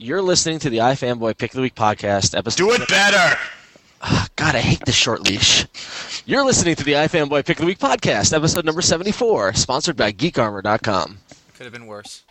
You're listening to the iFanboy Pick of the Week podcast episode. Do it better. Ah, God, I hate this short leash. You're listening to the iFanboy Pick of the Week podcast, episode number 74, sponsored by GeekArmor.com. Could have been worse.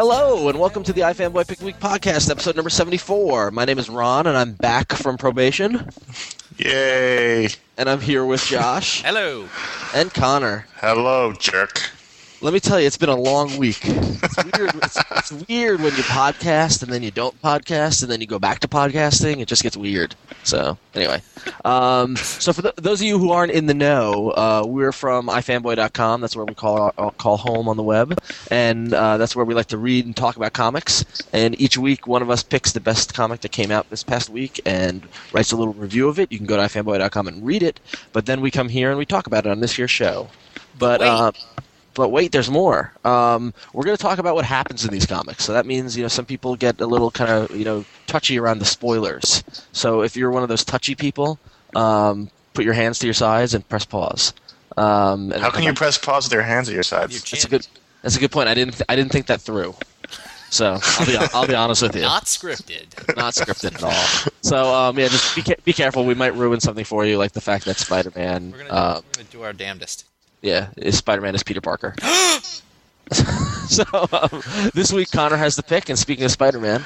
Hello, and welcome to the iFanboy Pick Week podcast, episode number 74. My name is Ron, and I'm back from probation, Yay. and I'm here with Josh Hello. and Conor. Hello, jerk. Let me tell you, it's been a long week. It's weird. it's, it's weird when you podcast and then you don't podcast and then you go back to podcasting. It just gets weird. So anyway, um, so for th those of you who aren't in the know, uh, we're from ifanboy.com. That's where we call uh, call home on the web, and uh, that's where we like to read and talk about comics. And each week, one of us picks the best comic that came out this past week and writes a little review of it. You can go to ifanboy.com and read it. But then we come here and we talk about it on this year's show. But uh, but wait, there's more. Um, we're going to talk about what happens in these comics. So that means you know some people get a little kind of you know touchy around the spoilers. So if you're one of those touchy people, um, put your hands to your sides and press pause. Um, and- How can you press pause with your hands at your Your sides? That's a good. That's a good point. I didn't. Th- I didn't think that through. So I'll be. I'll be honest with you. Not scripted. Not scripted at all. So um, yeah, just be ca- be careful. We might ruin something for you, like the fact that Spider-Man. We're gonna, Uh, we're gonna do our damnedest. Yeah, is Spider-Man is Peter Parker. so um, this week Conor has the pick, and speaking of Spider-Man,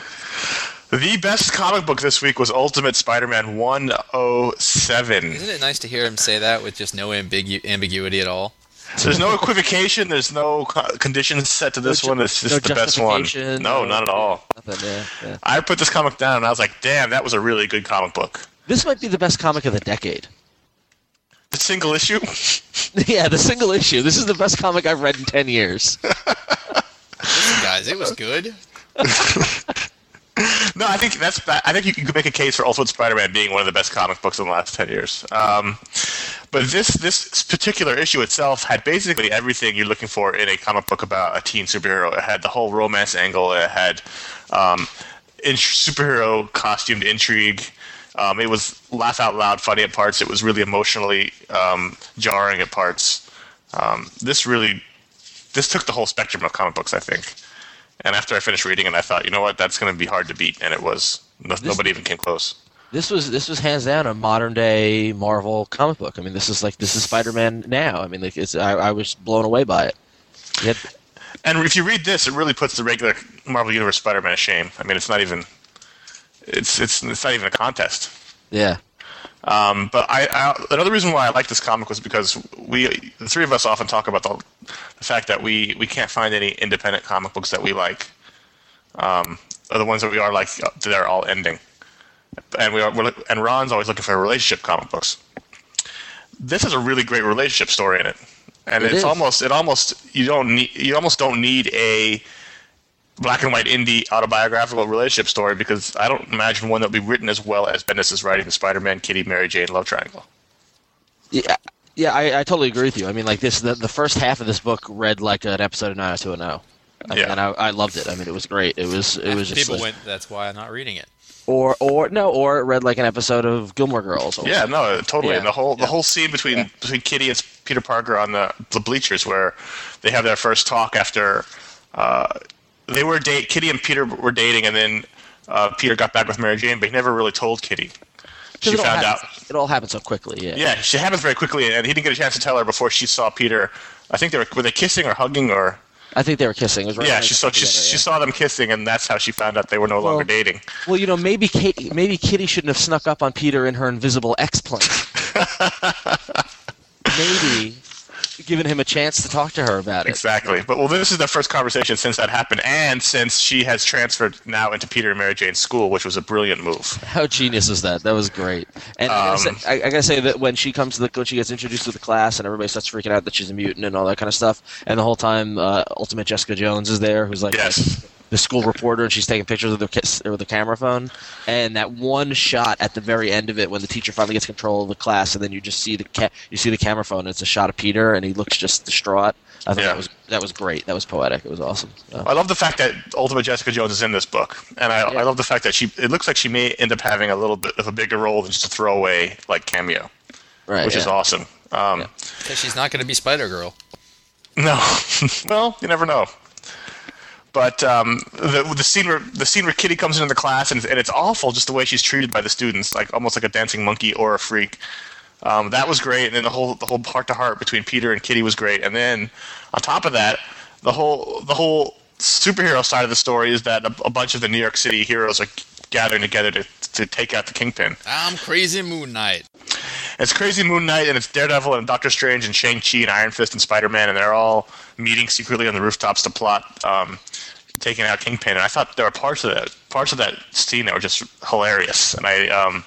The best comic book this week was Ultimate Spider-Man 107. Isn't it nice to hear him say that with just no ambigu- ambiguity at all? So There's no equivocation. There's no co- conditions set to this No one. It's just no the best one. No, no- not at all. nothing. Yeah, yeah. I put this comic down and I was like, damn, that was a really good comic book. This might be the best comic of the decade. The single issue? yeah, the single issue. This is the best comic I've read in ten years. Listen, guys, it was good. No, I think that's. I think you could make a case for Ultimate Spider-Man being one of the best comic books in the last ten years. Um, but this this particular issue itself had basically everything you're looking for in a comic book about a teen superhero. It had the whole romance angle. It had um, in- superhero costumed intrigue. Um, it was laugh out loud funny at parts. It was really emotionally um, jarring at parts. Um, this really this took the whole spectrum of comic books, I think. And after I finished reading it, I thought, you know what, that's going to be hard to beat, and it was. No, nobody even came close. This was this was hands down a modern day Marvel comic book. I mean, this is like this is Spider-Man now. I mean, like it's I, I was blown away by it. Had- And if you read this, it really puts the regular Marvel Universe Spider-Man to shame. I mean, it's not even. It's it's it's not even a contest. yeah. Um, but I, I another reason why I like this comic was because we the three of us often talk about the, the fact that we we can't find any independent comic books that we like. Um, are the ones that we are like they're all ending, and we are we're, and Ron's always looking for relationship comic books. This has a really great relationship story in it, and It it's is. almost it almost you don't need you almost don't need a black and white indie autobiographical relationship story because I don't imagine one that would be written as well as Bendis is writing the Spider-Man, Kitty, Mary Jane love triangle. Yeah, yeah, I, I totally agree with you. I mean, like this, the, the first half of this book read like an episode of 90210. I mean, Yeah. and I, I loved it. I mean, it was great. It was, it was just People like- went. That's why I'm not reading it. or, or no, or it read like an episode of Gilmore Girls. Or, Yeah, no, totally. Yeah. And the whole the Yeah. whole scene between between Kitty and Peter Parker on the the bleachers where they have their first talk after uh, they were date. Kitty and Peter were dating, and then uh, Peter got back with Mary Jane, but he never really told Kitty. She found out. It all happened so quickly. Yeah. Yeah, she happens very quickly, and he didn't get a chance to tell her before she saw Peter. I think they were were they kissing or hugging or I think they were kissing. It was right yeah. She saw she, together, she yeah. saw them kissing, and that's how she found out they were no longer dating. Well, you know, maybe Kate, maybe Kitty shouldn't have snuck up on Peter in her invisible X-plane. maybe given him a chance to talk to her about it. Exactly. But well, this is the first conversation since that happened, and since she has transferred now into Peter and Mary Jane's school, which was a brilliant move. How genius is that? That was great. And I, gotta Um, say, I, I gotta say that when she comes to the when she gets introduced to the class and everybody starts freaking out that she's a mutant and all that kind of stuff, and the whole time uh, Ultimate Jessica Jones is there, who's like Yes. The school reporter, and she's taking pictures with the with the camera phone. And that one shot at the very end of it, when the teacher finally gets control of the class, and then you just see the ca- you see the camera phone. And it's a shot of Peter, and he looks just distraught. I thought Yeah. that was that was great. That was poetic. It was awesome. So- I love the fact that Ultimate Jessica Jones is in this book, and I, Yeah. I love the fact that she. It looks like she may end up having a little bit of a bigger role than just a throwaway like cameo, right, which is yeah. awesome. Um, Yeah. Because she's not going to be Spider Girl. No, well, you never know. But um, the the scene where the scene where Kitty comes into the class and, and it's awful just the way she's treated by the students, like almost like a dancing monkey or a freak. Um, that was great, and then the whole the whole heart to heart between Peter and Kitty was great. And then on top of that, the whole the whole superhero side of the story is that a, a bunch of the New York City heroes are gathering together to to take out the Kingpin. I'm crazy Moon Knight. It's Crazy Moon Knight and it's Daredevil and Doctor Strange and Shang Chi and Iron Fist and Spider Man and they're all meeting secretly on the rooftops to plot um, taking out Kingpin. And I thought there were parts of that parts of that scene that were just hilarious and I um,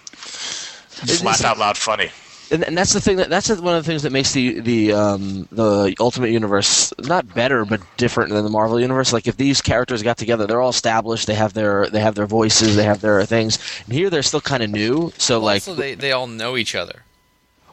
just laughed out loud funny. and, and that's the thing that that's one of the things that makes the the um, the Ultimate Universe not better but different than the Marvel Universe. Like if these characters got together, they're all established. They have their they have their voices. They have their things. And here they're still kind of new. So like also, they, they all know each other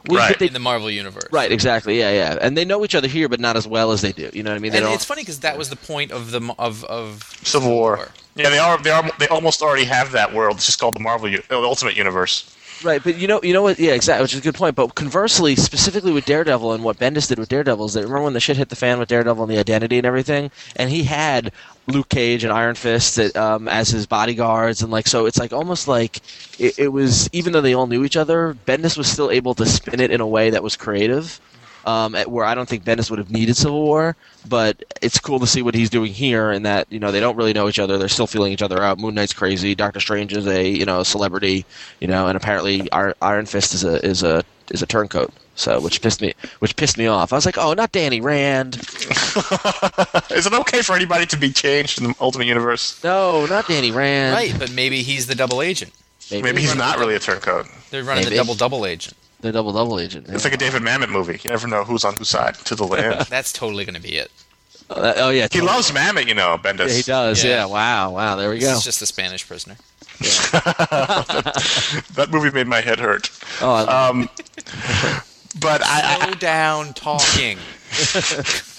we- Right. they- in the Marvel Universe. right, exactly, yeah, yeah, and they know each other here, but not as well as they do. You know what I mean? They And don't. it's funny because that was the point of the of of Civil War. War. Yeah, they are they are they almost already have that world. It's just called the Marvel uh, the Ultimate Universe. Right, but you know, you know what? Yeah, exactly, which is a good point. But conversely, specifically with Daredevil and what Bendis did with Daredevil is that remember when the shit hit the fan with Daredevil and the identity and everything, and he had Luke Cage and Iron Fist that, um, as his bodyguards, and like so, it's like almost like it, it was even though they all knew each other, Bendis was still able to spin it in a way that was creative. Um, where I don't think Bendis would have needed Civil War, but it's cool to see what he's doing here, and that you know they don't really know each other. They're still feeling each other out. Moon Knight's crazy. Doctor Strange is a you know celebrity, you know, and apparently Iron, Iron Fist is a is a is a turncoat. So which pissed me which pissed me off. I was like, oh, not Danny Rand. Is it okay for anybody to be changed in the Ultimate Universe? No, not Danny Rand. Right, but maybe he's the double agent. Maybe he's not really a turncoat. They're running Maybe. the double double agent. the double double agent. It's like a David Mamet movie. You never know who's on whose side to the land. That's totally going to be it. oh, that- oh, yeah, he loves Mamet, you know, Bendis. Yeah, he does. Yeah. Yeah. Wow. Wow. There we go. is just the Spanish prisoner. That movie made my head hurt. Oh, I- Um, but I, Slow down talking.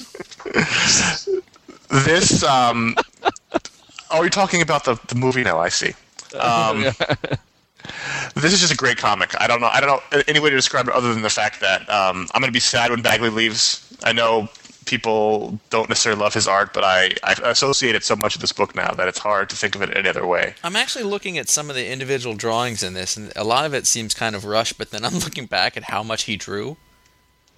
This um, are you're talking about the the movie now. I see. Um, this is just a great comic. I don't know. I don't know any way to describe it other than the fact that um, I'm going to be sad when Bagley leaves. I know people don't necessarily love his art, but I, I associate it so much with this book now that it's hard to think of it any other way. I'm actually looking at some of the individual drawings in this, and a lot of it seems kind of rushed. But then I'm looking back at how much he drew.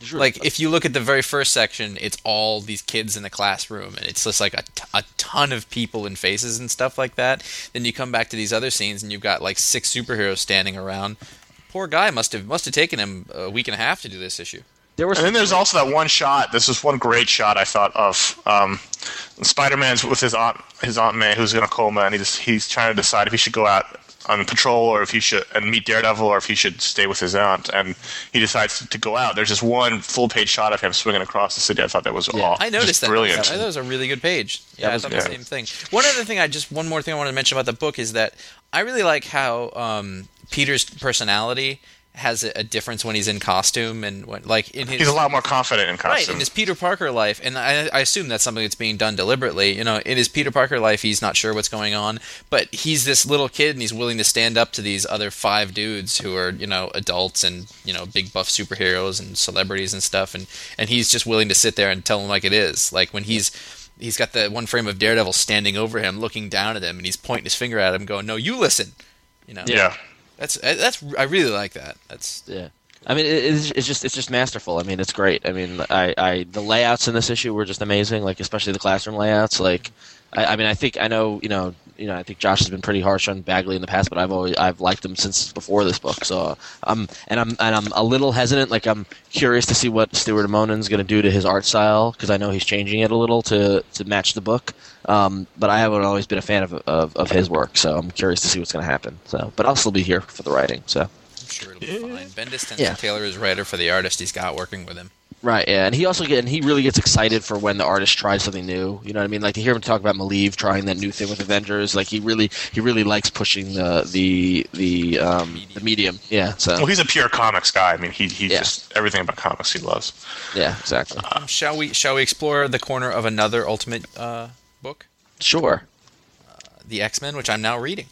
Sure. Like if you look at the very first section, it's all these kids in the classroom, and it's just like a, t- a ton of people and faces and stuff like that. Then you come back to these other scenes, and you've got like six superheroes standing around. Poor guy must have must have taken him a week and a half to do this issue. There was And then there's also that one shot. This is one great shot I thought of. Um, Spider-Man's with his aunt, his aunt May, who's in a coma, and he just, he's trying to decide if he should go out on patrol or if he should and meet Daredevil or if he should stay with his aunt. And he decides to go out. There's just one full-page shot of him swinging across the city. I thought that was Yeah. aw- I noticed just that. brilliant. I thought that was a really good page. Yeah, That I thought good. the same thing. One other thing, I just one more thing I wanted to mention about the book is that I really like how um, Peter's personality has a, a difference when he's in costume and when, like in his He's a lot more confident in costume. Right, in his Peter Parker life, and I, I assume that's something that's being done deliberately. You know, in his Peter Parker life, he's not sure what's going on, but he's this little kid, and he's willing to stand up to these other five dudes who are, you know, adults and you know, big buff superheroes and celebrities and stuff, and and he's just willing to sit there and tell them like it is. Like when he's he's got the one frame of Daredevil standing over him, looking down at him, and he's pointing his finger at him, going, "No, you listen." You know, yeah. That's that's I really like that. That's Yeah. I mean, it's, just it's just masterful. I mean, it's great. I mean, I, I the layouts in this issue were just amazing. Like especially the classroom layouts. Like, I, I mean, I think I know you know you know I think Josh has been pretty harsh on Bagley in the past, but I've always I've liked him since before this book. So I'm and I'm and I'm a little hesitant. Like I'm curious to see what Stuart Immonen's going to do to his art style because I know he's changing it a little to to match the book. Um, but I haven't always been a fan of, of of his work, so I'm curious to see what's going to happen. So, but I'll still be here for the writing. So. I'm sure it'll be fine. Bendis tends Yeah. to tailor his writer for the artist he's got working with him. Right, yeah, and he also get and he really gets excited for when the artist tries something new. You know what I mean? Like to hear him talk about Maleev trying that new thing with Avengers. Like he really he really likes pushing the the the um the medium. Yeah, so Well, he's a pure comics guy. I mean, he he's Yeah. just everything about comics he loves. yeah, exactly. Um, shall we shall we explore the corner of another Ultimate uh, book, Sure. the X Men, which I'm now reading?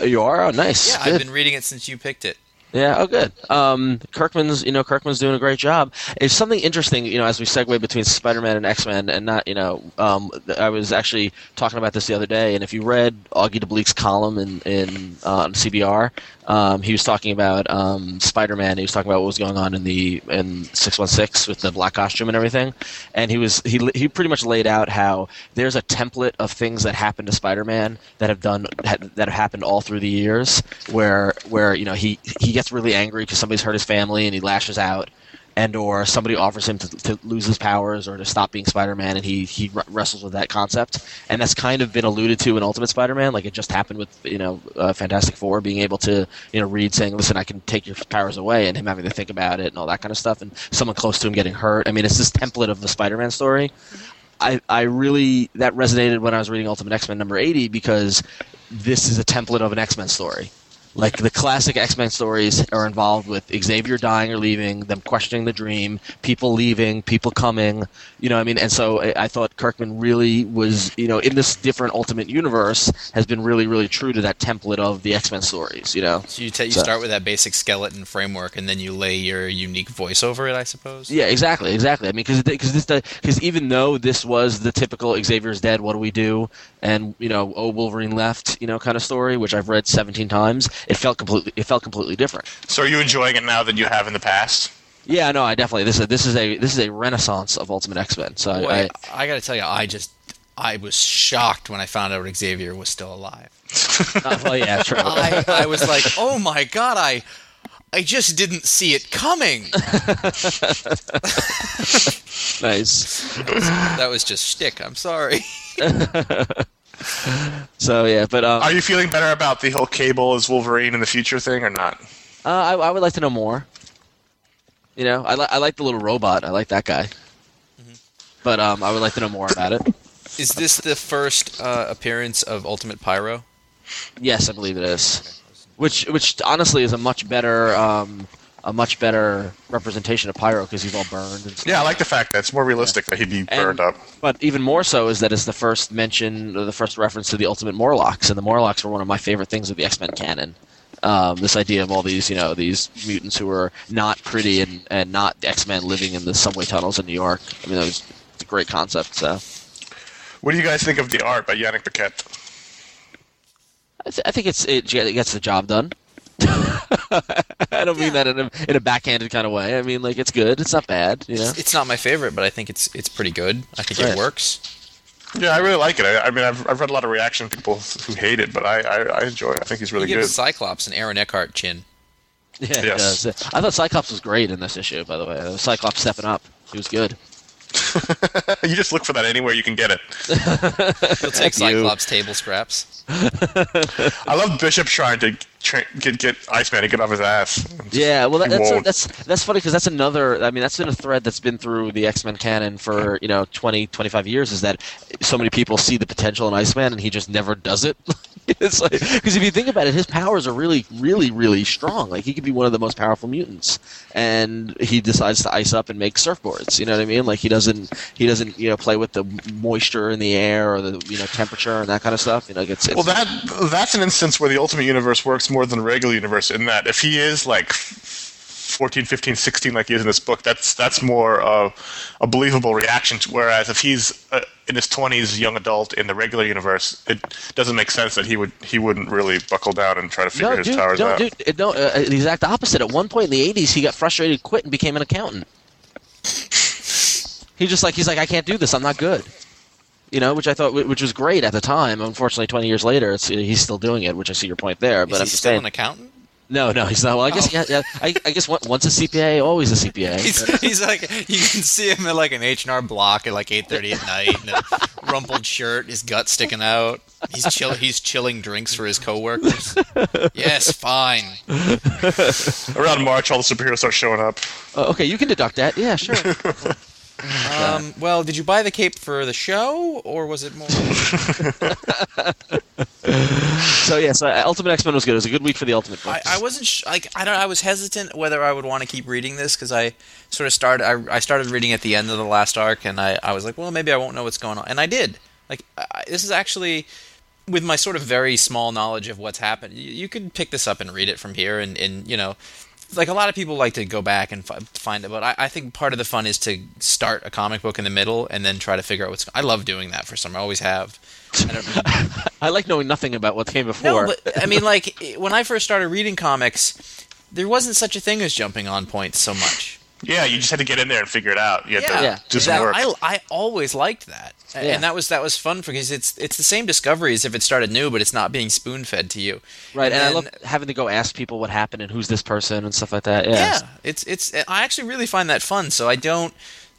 You are oh, nice. Yeah, Good. I've been reading it since you picked it. Yeah. Oh, good. Um, Kirkman's, you know, Kirkman's doing a great job. It's something interesting, you know, as we segue between Spider-Man and X-Men, and not, you know, um, I was actually talking about this the other day, and if you read Augie De Blieck's column in in uh, CBR, um, he was talking about um, Spider-Man. He was talking about what was going on in the in six one six with the black costume and everything, and he was he he pretty much laid out how there's a template of things that happened to Spider-Man that have done that have happened all through the years, where where you know he he gets really angry because somebody's hurt his family and he lashes out, and or somebody offers him to, to lose his powers or to stop being Spider-Man, and he he wr- wrestles with that concept, and that's kind of been alluded to in Ultimate Spider-Man, like it just happened with you know uh, Fantastic Four being able to you know Reed saying, "Listen, I can take your powers away," and him having to think about it and all that kind of stuff, and someone close to him getting hurt. I mean, it's this template of the Spider-Man story. I, I really that resonated when I was reading Ultimate X Men number eighty because this is a template of an X Men story. Like the classic X Men stories are involved with Xavier dying or leaving, them questioning the dream, people leaving, people coming. You know, what I mean, and so I, I thought Kirkman really was, you know, in this different Ultimate universe, has been really, really true to that template of the X Men stories. You know, So you, ta- you So- start with that basic skeleton framework, and then you lay your unique voice over it, I suppose. Yeah, exactly, exactly. I mean, because because this because even though this was the typical Xavier's dead, what do we do? And you know, oh Wolverine left, you know, kind of story, which I've read seventeen times. It felt completely it felt completely different. So, are you enjoying it now than you have in the past? Yeah, no, I definitely this is this is a this is a renaissance of Ultimate X Men. So I, Boy, I, I, got to tell you, I just I was shocked when I found out Xavier was still alive. uh, well, yeah, true. I, I was like, oh my god, I I just didn't see it coming. nice. that was just shtick. I'm sorry. So yeah, but um, Are you feeling better about the whole Cable as Wolverine in the future thing or not? uh, I, I would like to know more. You know, I, li- I like the little robot. I like that guy. But um, I would like to know more about it. Is this the first uh, appearance of Ultimate Pyro? Yes, I believe it is. Which, which honestly is a much better, um, a much better representation of Pyro because he's all burned. And stuff. Yeah, I like the fact that it's more realistic that he'd be burned up. But even more so is that it's the first mention, or the first reference to the Ultimate Morlocks, and the Morlocks were one of my favorite things of the X Men canon. Um, this idea of all these, you know, these mutants who are not pretty and, and not X Men living in the subway tunnels in New York. I mean, that was it's a great concept. So What do you guys think of the art by Yannick Paquette? I, th- I think it's it, it gets the job done. I don't mean that in a in a backhanded kind of way. I mean like it's good. It's not bad. You know. It's, it's not my favorite, but I think it's it's pretty good. I think Right. it works. Yeah, I really like it. I, I mean, I've, I've read a lot of reaction from people who hate it, but I, I, I enjoy it. I think he's really He good. Cyclops and Aaron Eckhart chin. Yeah, Yes. I thought Cyclops was great in this issue. By the way, Cyclops stepping up. He was good. you just look for that anywhere you can get it. He'll take You. Cyclops table scraps. I love Bishop trying to tra- get get Iceman to get off his ass. Yeah, well, that, that's won't. that's that's funny because that's another. I mean, that's been a thread that's been through the X Men canon for you know 20, 25 years. Is that so many people see the potential in Iceman and he just never does it. it's like because if you think about it, his powers are really, really, really strong. Like he could be one of the most powerful mutants, and he decides to ice up and make surfboards. You know what I mean? Like he doesn't he doesn't you know play with the moisture in the air or the you know temperature and that kind of stuff. You know, it's Well, that that's an instance where the Ultimate Universe works more than the regular universe. In that, if he is like 14, 15, 16, like he is in this book, that's that's more uh, a believable reaction. To, whereas if he's uh, in his twenties, young adult in the regular universe, it doesn't make sense that he would he wouldn't really buckle down and try to figure No, his dude, powers no, out. dude, no, uh, the exact opposite. At one point in the '80s, he got frustrated, quit, and became an accountant. He just like he's like, I can't do this. I'm not good. You know, which I thought, which was great at the time. Unfortunately, 20 years later, it's he's still doing it. Which I see your point there. But Is I'm just still saying, an accountant? No, no, he's not. Well, I guess oh. yeah, yeah. I, I guess once a CPA, always a CPA. He's, he's like you can see him in like an H and R Block at like eight thirty at night, in a rumpled shirt, his gut sticking out. He's chill. He's chilling drinks for his coworkers. Yes, fine. Around March, all the superheroes start showing up. Oh, okay, you can deduct that. Yeah, sure. Um, well, did you buy the cape for the show, or was it more? so yeah, so uh, Ultimate X Men was good. It was a good week for the Ultimate I. I wasn't sh- like I don't. I was hesitant whether I would want to keep reading this because I sort of started. I, I started reading at the end of the last arc, and I, I was like, well, maybe I won't know what's going on, and I did. Like I, this is actually with my sort of very small knowledge of what's happened. You, you could pick this up and read it from here, and, and you know. Like a lot of people like to go back and fi- find it, but I, I think part of the fun is to start a comic book in the middle and then try to figure out what's. I love doing that for some. I always have. I don't, I like knowing nothing about what came before. no, but I mean, like when I first started reading comics, there wasn't such a thing as jumping on points so much. Yeah, you just had to get in there and figure it out. You had to Yeah, do some work. I, I always liked that, A- Yeah. and that was that was fun because it's it's the same discovery as if it started new, but it's not being spoon fed to you. right, and, I then- love having to go ask people what happened and who's this person and stuff like that. Yeah, Yeah, it's it's. I actually really find that fun. So I don't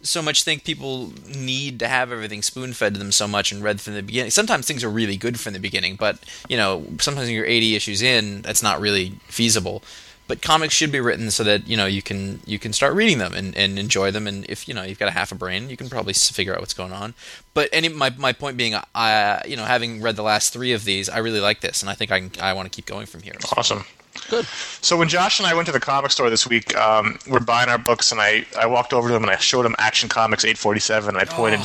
so much think people need to have everything spoon fed to them so much and read from the beginning. Sometimes things are really good from the beginning, but you know, sometimes when you're 80 issues in, that's not really feasible. But comics should be written so that you know you can you can start reading them and, and enjoy them. And if you know you've got a half a brain, you can probably figure out what's going on. But any my my point being, I you know having read the last three of these, I really like this, and I think I can, I want to keep going from here. Awesome. Good. So when Josh and I went to the comic store this week, um, we're buying our books, and I, I walked over to him and I showed him Action Comics 847. And I pointed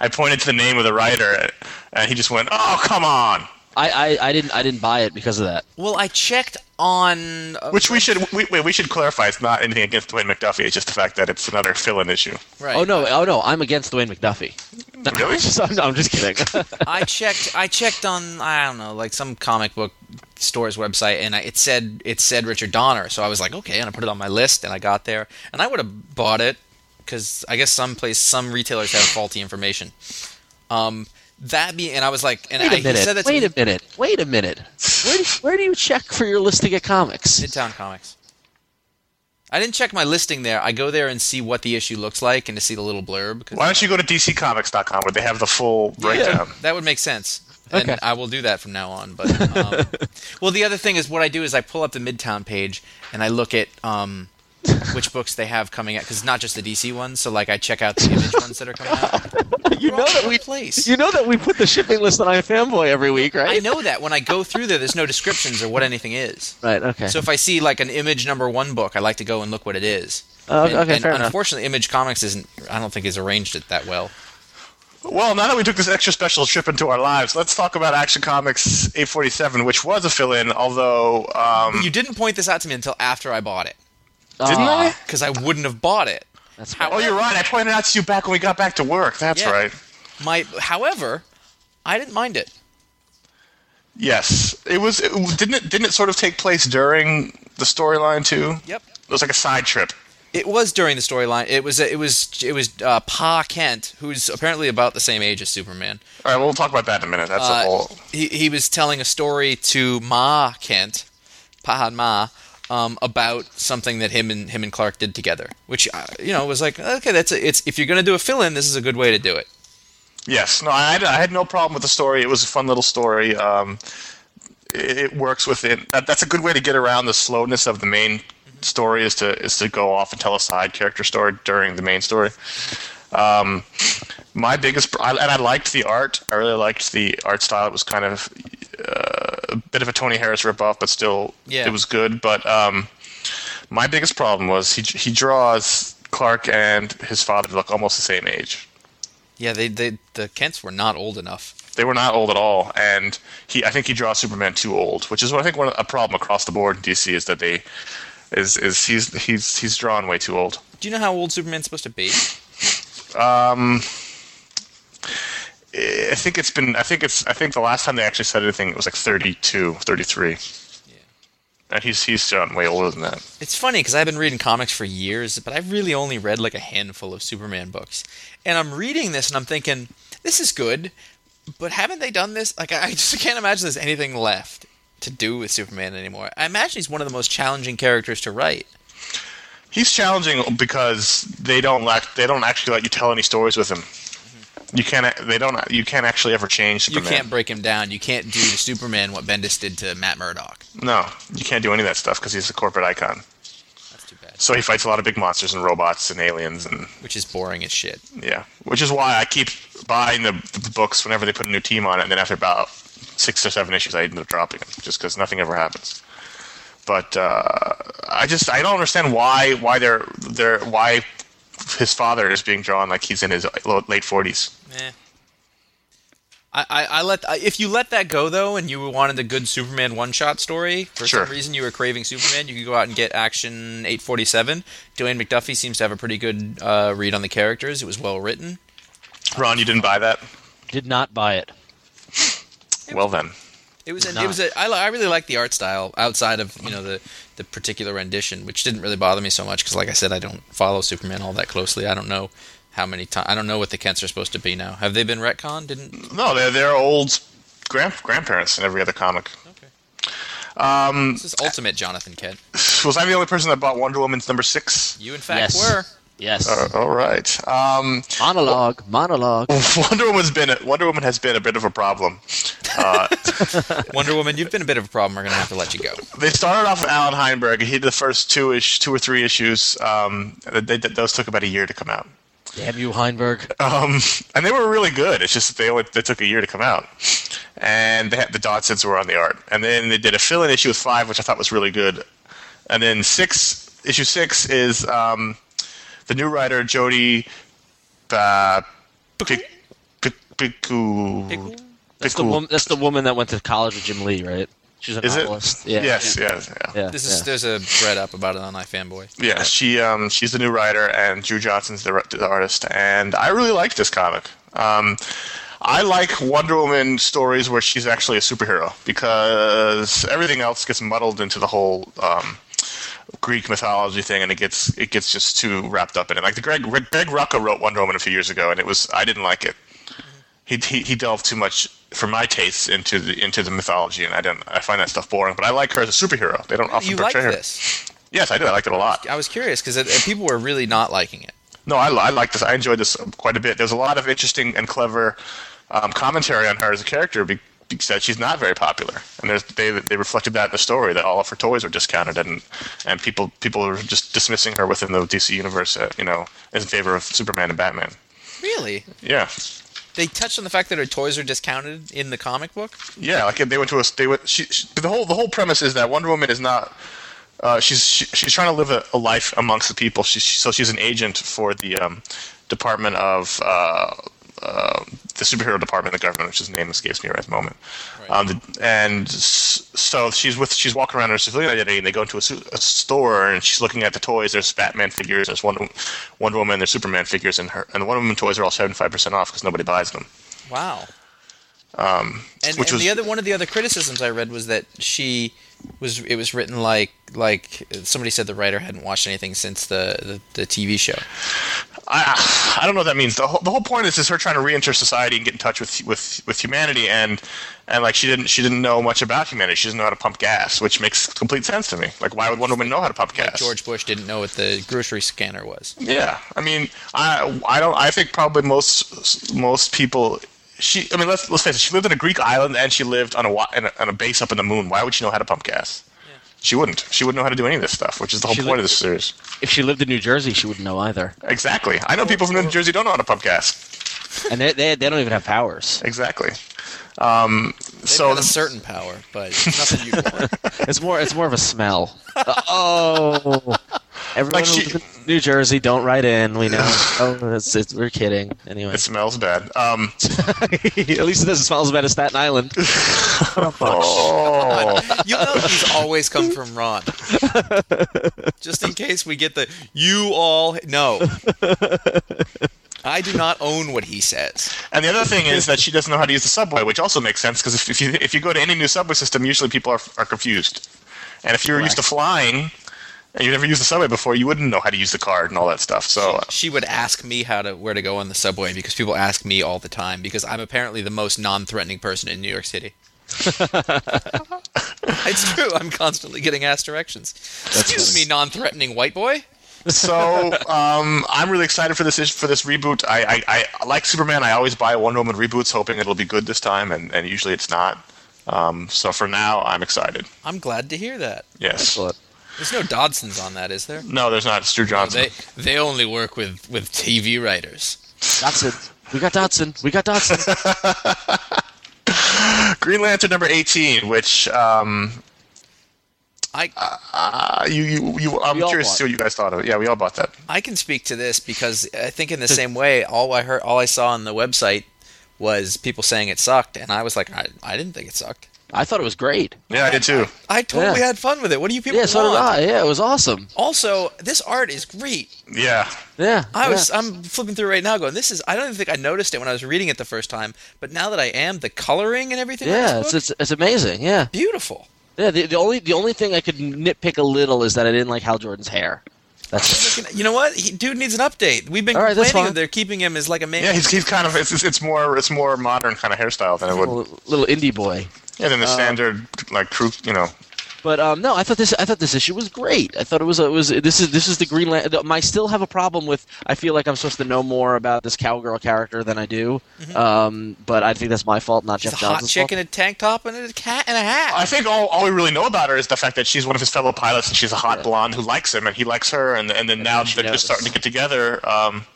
I pointed to the name of the writer, and he just went, "Oh, come on!" I, I, I didn't I didn't buy it because of that. Well, I checked on uh, Which we should we, wait, we should clarify. It's not anything against Dwayne McDuffie. It's just the fact that it's another fill-in issue. right. Oh no, oh no, I'm against Dwayne McDuffie. No, Really? just- I'm, no, I'm just kidding. I checked. I checked on I don't know, like some comic book store's website, and I, it said it said Richard Donner. So I was like, okay, and I put it on my list, and I got there, and I would have bought it because I guess some place, some retailers have faulty information. Um, that be, and I was like, and Wait I, a minute. said that Wait to a minute. Wait a minute. Where do, where do you check for your listing at comics? Midtown Comics. I didn't check my listing there. I go there and see what the issue looks like, and to see the little blurb. Why don't you go to DCComics.com where they have the full breakdown? That would make sense. And Okay. I will do that from now on. But um, well, the other thing is what I do is I pull up the Midtown page and I look at um, which books they have coming out because it's not just the DC ones. So like I check out the Image ones that are coming out. You They're know that we place. you know that we put the shipping list on iFanboy every week, right? I know that when I go through there, there's no descriptions or what anything is. Right. Okay. So if I see like an Image number one book, I like to go and look what it is. Oh, and, okay, and fair enough. unfortunately, Image Comics isn't. I don't think has arranged it that well. Well, now that we took this extra special trip into our lives, let's talk about Action Comics 847, which was a fill-in, although um, You didn't point this out to me until after I bought it didn't Ah, I? because I wouldn't have bought it. That's How- Oh, you're right. I pointed out to you back when we got back to work. That's Yeah. right. My, however, I didn't mind it. Yes, it was. It, didn't it? Didn't it sort of take place during the storyline too? Yep. It was like a side trip. It was during the storyline. It was it was it was uh, Pa Kent, who's apparently about the same age as Superman. All right, we'll talk about that in a minute. That's a Uh, whole. he he was telling a story to Ma Kent, Pa and Ma, um, about something that him and him and Clark did together. Which uh, you know was like okay, that's a, it's if you're gonna do a fill in, this is a good way to do it. Yes, no, I had, I had no problem with the story. It was a fun little story. Um, it, it works within. That, that's a good way to get around the slowness of the main story. Is to is to go off and tell a side character story during the main story. Um, my biggest, and I liked the art. I really liked the art style. It was kind of a bit of a Tony Harris ripoff, but still, Yeah. it was good. But um, my biggest problem was he he draws Clark and his father look almost the same age. Yeah, they, they the Kents were not old enough. They were not old at all, and he I think he draws Superman too old, which is what I think one a problem across the board in DC is that they is is he's he's he's drawn way too old. Do you know how old Superman's supposed to be? Eh, I think it's been I think it's I think the last time they actually said anything it was like 32, 33. Yeah. And he's he's way older than that. It's funny because I've been reading comics for years, but I've really only read like a handful of Superman books. And I'm reading this and I'm thinking, this is good, but haven't they done this? Like, I I just can't imagine there's anything left to do with Superman anymore. I imagine he's one of the most challenging characters to write. He's challenging because they don't let they don't actually let you tell any stories with him. You can't. They don't. You can't actually ever change You can't break him down. You can't do to Superman what Bendis did to Matt Murdock. No, you can't do any of that stuff because he's a corporate icon. That's too bad. So he fights a lot of big monsters and robots and aliens and Which is boring as shit. yeah, which is why I keep buying the, the books whenever they put a new team on it, and then after about six or seven issues, I end up dropping them just because nothing ever happens. But uh, I just I don't understand why why they're they're why his father is being drawn like he's in his late forties. Eh. I, I, I let I- if you let that go though, and you wanted a good Superman one shot story for Sure. some reason you were craving Superman, you could go out and get Action 847. Dwayne McDuffie seems to have a pretty good uh, read on the characters. It was well written. Ron, you didn't buy that? Did not buy it. Well then, It was a, it was a, I, li- I really like the art style outside of you know the the particular rendition, which didn't really bother me so much because like I said, I don't follow Superman all that closely. I don't know how many times I don't know what the Kents are supposed to be now. Have they been retconned? Didn't no, they're they're old grand grandparents in every other comic. Um, this is ultimate Jonathan Kent? Was I the only person that bought Wonder Woman's number six? You in fact Yes. were. Yes. Uh, all right. Um, monologue. Monologue. Wonder Woman's been a, Wonder Woman has been a bit of a problem. Uh, Wonder Woman, you've been a bit of a problem. We're gonna have to let you go. they started off with Allan Heinberg. He did the first two ish, two or three issues. Um, they, they, those took about a year to come out. Damn you, Heinberg. Um, and they were really good. It's just that they only they took a year to come out, and they had, the Dodsons were on the art. And then they did a fill-in issue with five, which I thought was really good. And then six issue six is um, the new writer Jodi uh, Pic- Pic- Picoult. That's the Picoult. woman. That's the woman that went to college with Jim Lee, right? She's a Is it? novelist. Yeah. Yes, yes, yeah. Yeah. This is yeah. there's a thread up about it on iFanboy. Yeah, she um, she's the new writer, and Drew Johnson's the, the artist, and I really like this comic. Um, I like Wonder Woman stories where she's actually a superhero because everything else gets muddled into the whole um, Greek mythology thing, and it gets it gets just too wrapped up in it. Like the Greg Greg, Rucka wrote Wonder Woman a few years ago, and it was I didn't like it. He, he he delved too much for my tastes into the into the mythology, and I don't I find that stuff boring. But I like her as a superhero. They don't often You like portray her. this? Yes, I did. I liked it a lot. I was curious because people were really not liking it. No, I, I like this. I enjoyed this quite a bit. There's a lot of interesting and clever um, commentary on her as a character be- because she's not very popular, and they they reflected that in the story that all of her toys were discounted, and and people people were just dismissing her within the DC universe, uh, you know, in favor of Superman and Batman. Really? Yeah, They touched on the fact that her toys are discounted in the comic book. yeah. Like they went to a they went. She, she, the whole the whole premise is that Wonder Woman is not. Uh, she's she, she's trying to live a, a life amongst the people. She's so she's an agent for the um, Department of uh, uh, the superhero department of the government, which his name escapes me right at the moment. Um, the, and so she's with she's walking around in her civilian identity, and they go into a, su- a store, and she's looking at the toys. There's Batman figures, there's Wonder, Wonder Woman, there's Superman figures, and her and the Wonder Woman toys are all seventy five percent off because nobody buys them. Wow. Um, and and the other one of the other criticisms I read was that she was it was written like like somebody said the writer hadn't watched anything since the the, the TV show. I I don't know what that means. The whole, the whole point is is her trying to re-enter society and get in touch with with with humanity and and like she didn't she didn't know much about humanity. She doesn't know how to pump gas, which makes complete sense to me. Like why would Wonder Woman know how to pump gas? Like George Bush didn't know what the grocery scanner was. Yeah, I mean, I I don't I think probably most most people. She, I mean, let's let's face it. She lived on a Greek island and she lived on a, wa- a on a base up in the moon. Why would she know how to pump gas? She wouldn't. She wouldn't know how to do any of this stuff, which is the whole She point li- of this series. If she lived in New Jersey, she wouldn't know either. Exactly. I know people from New Jersey don't know how to pump gas. And they, they, they don't even have powers. Exactly. Um, They've so got a certain power, but nothing you want. It's more it's more of a smell. oh, everyone Like she- in New Jersey, don't write in. We know. oh, it's, it's, we're kidding. Anyway, it smells bad. Um, at least it doesn't smell as bad as Staten Island. oh, You know these always come from Ron. Just in case we get the you all no. I do not own what he says. and the other thing is that she doesn't know how to use the subway, which also makes sense because if, if you if you go to any new subway system, usually people are are confused. And if you're used to flying and you never used the subway before, you wouldn't know how to use the card and all that stuff. So She would ask me how to where to go on the subway because people ask me all the time because I'm apparently the most non-threatening person in New York City. It's true. I'm constantly getting asked directions. Excuse me, non-threatening white boy. so um, I'm really excited for this for this reboot. I, I, I like Superman. I always buy Wonder Woman reboots, hoping it'll be good this time, and, and usually it's not. Um, so for now, I'm excited. I'm glad to hear that. Yes. Excellent. There's no Dodsons on that, is there? No, there's not. It's Drew Johnson. They they only work with with TV writers. Dotson. We got Dotson. We got Dotson. Green Lantern number 18, which um, I uh, you, you, you I'm We all curious to bought. see what you guys thought of it. Yeah, we all bought that. I can speak to this because I think in the same way, all I heard, all I saw on the website was people saying it sucked, and I was like, I, I didn't think it sucked. I thought it was great. Yeah, I did too. I totally Yeah. had fun with it. What do you people Yeah, so did? I. Yeah, it was awesome. Also, this art is great. Yeah. Yeah. I yeah. was I'm flipping through right now, going, this is. I don't even think I noticed it when I was reading it the first time, but now that I am, the coloring and everything. Yeah, this it's, book, it's it's amazing. Yeah. beautiful. Yeah. The, the only the only thing I could nitpick a little is that I didn't like Hal Jordan's hair. That's Looking- You know what? He, dude needs an update. We've been All right, that's complaining that they're keeping him as like a man. Yeah, he's, he's kind of it's, it's- it's more it's more modern kind of hairstyle than it a would. little, little indie boy. Yeah, than the standard like true you know. But um, no, I thought this I thought this issue was great. I thought it was it was this is this is the Green Lantern. I still have a problem with. I feel like I'm supposed to know more about this cowgirl character than I do. Um, but I think that's my fault, not He's Geoff a hot Johnson's chick fault. in a tank top and a cat and a hat. I think all, all we really know about her is the fact that she's one of his fellow pilots and she's a hot blonde who likes him and he likes her and and then now they're just starting to get together. Um,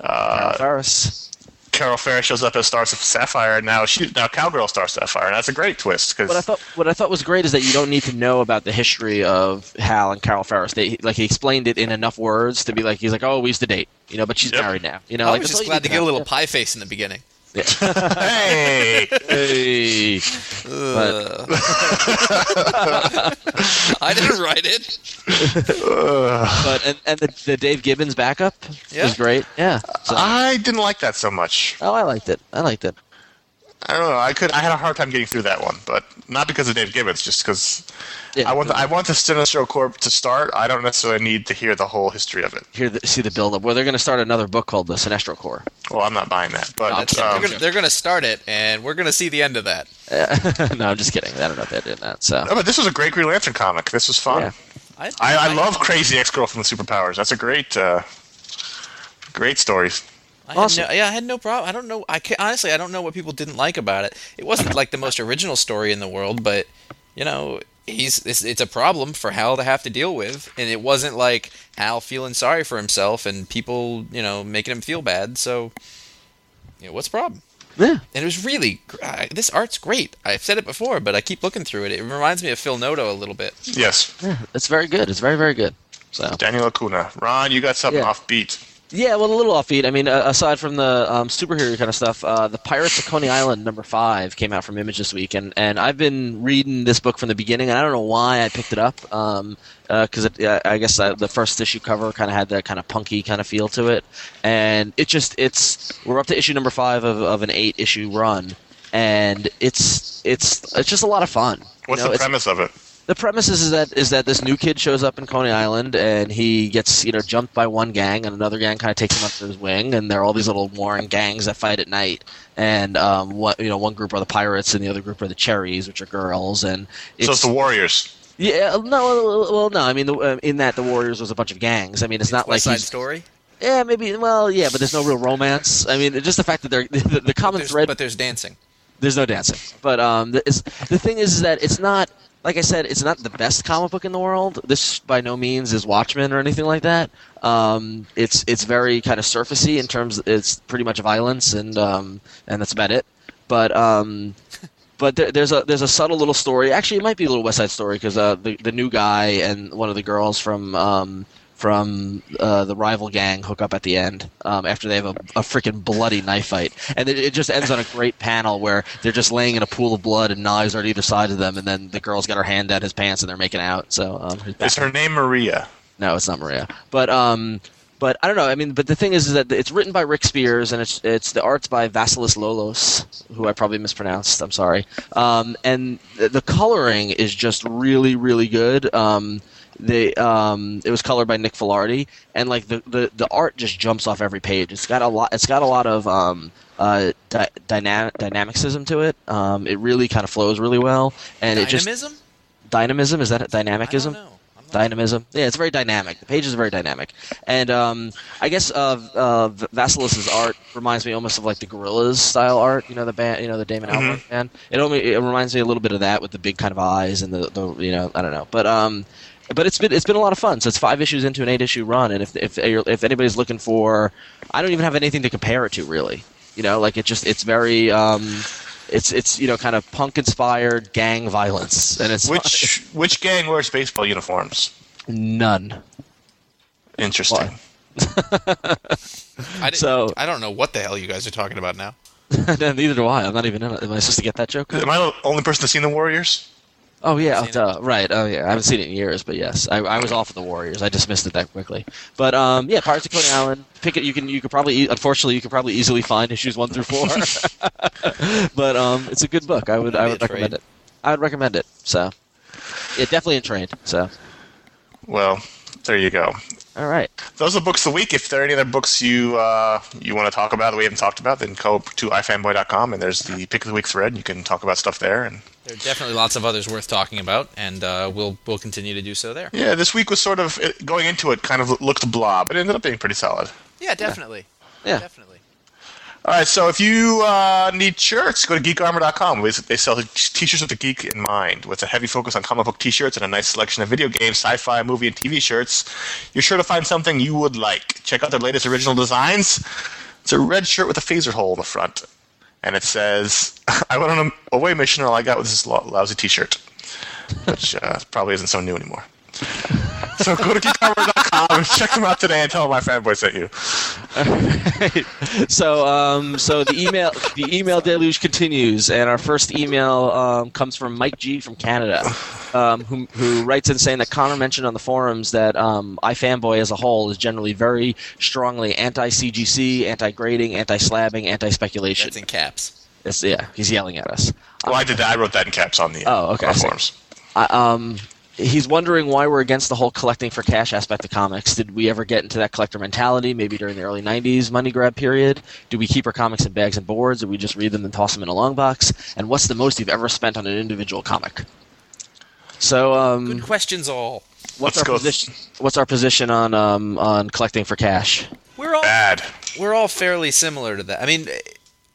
Carol Ferris. Carol Ferris shows up as Star Sapphire and now she now Cowgirl Star Sapphire and that's a great twist Cause What I because thought what I thought was great is that you don't need to know about the history of Hal and Carol Ferris. They like he explained it in enough words to be like he's like, oh, we used to date, you know, but she's Yep. married now, you know. I like, was that's just glad to get a know. little pie face in the beginning. Hey, Hey. Ugh. I didn't write it. But and, and the, the Dave Gibbons backup Yeah. was great. Yeah. So, I didn't like that so much. oh, I liked it. I liked it. I don't know. I could. I had a hard time getting through that one, but not because of Dave Gibbons, just because Yeah. I want. The, I want the Sinestro Corps to start. I don't necessarily need to hear the whole history of it. Hear the, see the build up. Well, they're going to start another book called the Sinestro Corps. Well, I'm not buying that. But That's- um, they're, gonna, start it, and we're gonna see the end of that. no, I'm just kidding. I don't know if they're doing that. So no, but this was a great Green Lantern comic. This was fun. Yeah. I, I, I love Crazy Ex Girl from the Superpowers. That's a great, uh, great story. I Awesome. had no, yeah, I had no problem. I don't know. I ca honestly, I don't know what people didn't like about it. It wasn't like the most original story in the world, but you know, he's it's, it's a problem for Hal to have to deal with, and it wasn't like Hal feeling sorry for himself and people, you know, making him feel bad. So, you know, what's the problem? yeah, And it was really gr- I- this art's great. I've said it before, but I keep looking through it. It reminds me of Phil Noto a little bit. Yes, yeah, it's very good. It's very very good. So Daniel Acuna. Ron, you got something Yeah. offbeat. Yeah, well, a little offbeat. I mean, uh, aside from the um, superhero kind of stuff, uh, the Pirates of Coney Island number five came out from Image this week, and, and I've been reading this book from the beginning, and I don't know why I picked it up, because it uh, I guess uh, the first issue cover kind of had that kind of punky kind of feel to it, and it just it's we're up to issue number five of, of an eight issue run, and it's it's it's just a lot of fun. You What's know, the premise of it? The premise is, is that is that this new kid shows up in Coney Island and he gets you know jumped by one gang and another gang kind of takes him under his wing and there are all these little warring gangs that fight at night and um what you know one group are the pirates and the other group are the cherries which are girls and it's, so it's the Warriors. yeah no well no I mean the, uh, in that the Warriors was a bunch of gangs I mean it's, not like West Side Story. yeah maybe well yeah but there's no real romance I mean just the fact that they're the, the common There's, thread but there's dancing. there's no dancing. But um, the, is, the thing is that it's not, like I said, it's not the best comic book in the world. This by no means is Watchmen or anything like that. Um, it's it's very kind of surfacey in terms. It's pretty much violence and um, and that's about it. But um, but there, there's a there's a subtle little story. Actually, it might be a little West Side Story because uh, the the new guy and one of the girls from um, from uh, the rival gang hook up at the end um, after they have a, a freaking bloody knife fight, and it, it just ends on a great panel where they're just laying in a pool of blood and knives are at either side of them, and then the girl's got her hand down his pants and they're making out. So um, Is her name Maria? no, it's not Maria. But um, but I don't know. I mean, but the thing is, is that it's written by Rick Spears and it's it's the art's by Vasilis Lolos, who I probably mispronounced. I'm sorry. Um, and the, the coloring is just really really good. Um, the um, it was colored by Nick Filardi, and like the, the, the art just jumps off every page. It's got a lot. It's got a lot of um, uh, di- dynamic dynamicism to it. Um, it really kind of flows really well, and it just Dynamism? dynamism. Is that dynamicism? Dynamism. Yeah, it's very dynamic. The pages are very dynamic, and um, I guess uh, uh, Vasilis's art reminds me almost of like the Gorillaz style art. You know the band, you know the Damon Albarn band. It only it reminds me a little bit of that with the big kind of eyes and the, the you know I don't know, but um, but it's been it's been a lot of fun. So it's five issues into an eight issue run, and if if if anybody's looking for, I don't even have anything to compare it to really. You know, like it just it's very um. It's it's you know kind of punk inspired gang violence and it's Which which gang wears baseball uniforms? none. Interesting. I, So- I don't know what the hell you guys are talking about now. Neither do I. I'm not even in it. Am I supposed to get that joke? Am I the only person that's seen the Warriors? Oh yeah, oh, duh. right. Oh yeah, I haven't seen it in years, but yes, I, I was off of the Warriors. I dismissed it that quickly. But um, yeah, Pirates of Coney Island. Pick it. You can. You could probably. e- Unfortunately, you could probably easily find issues one through four. but um, it's a good book. I would. I would recommend trade. it. I would recommend it. So, yeah, definitely in trade. So, Well, there you go. all right. Those are books of the week. If there are any other books you uh, you want to talk about that we haven't talked about, then go to ifanboy.com and there's the pick of the week thread. You can talk about stuff there. And There are definitely lots of others worth talking about, and uh, we'll we'll continue to do so there. yeah, this week was sort of going into it, kind of looked blah, but it ended up being pretty solid. Yeah, definitely. Yeah. Definitely. All right, so if you uh, need shirts, go to geekarmor.com. They they sell t-shirts with the geek in mind, with a heavy focus on comic book t-shirts and a nice selection of video games, sci-fi, movie, and TV shirts. You're sure to find something you would like. Check out their latest original designs. It's a red shirt with a phaser hole in the front, and it says, "I went on a away mission, and all I got was this lousy t-shirt," which uh, probably isn't so new anymore. So go to geekarmor.com and check them out today and tell them iFanboy sent you. so um, so the email the email deluge continues, and our first email um, comes from Mike G from Canada, um, who who writes in saying that Conor mentioned on the forums that um, iFanboy as a whole is generally very strongly anti CGC, anti grading, anti slabbing, anti speculation. That's in caps. It's, Yeah, he's yelling at us. Well, I did that. I wrote that in caps on the Oh, okay, on I the see. forums. I, um, he's wondering why we're against the whole collecting for cash aspect of comics. Did we ever get into that collector mentality? Maybe during the early '90s money grab period. Do we keep our comics in bags and boards, or we just read them and toss them in a long box? And what's the most you've ever spent on an individual comic? So, um, Good questions, all. what's Let's our go. position? What's our position on um, on collecting for cash? We're all Bad. we're all fairly similar to that. I mean,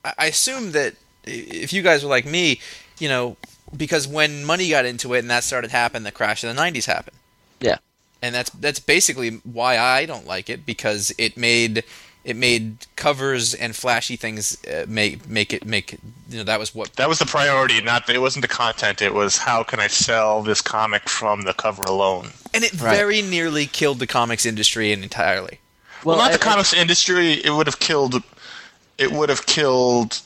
I I assume that if you guys were like me, you know, because when money got into it and that started happening, the crash of the '90s happened. Yeah. and that's that's basically why I don't like it because it made it made covers and flashy things uh, make make it make you know that was what That was the priority. Not it wasn't the content. It was how can I sell this comic from the cover alone. and it Right. very nearly killed the comics industry entirely. Well, not I- the comics industry. It would have killed. It would have killed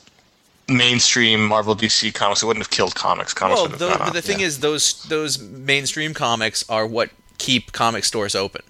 mainstream Marvel DC comics. It wouldn't have killed comics. Comics well, would have tho- gone but the thing is, those those mainstream comics are what keep comic stores open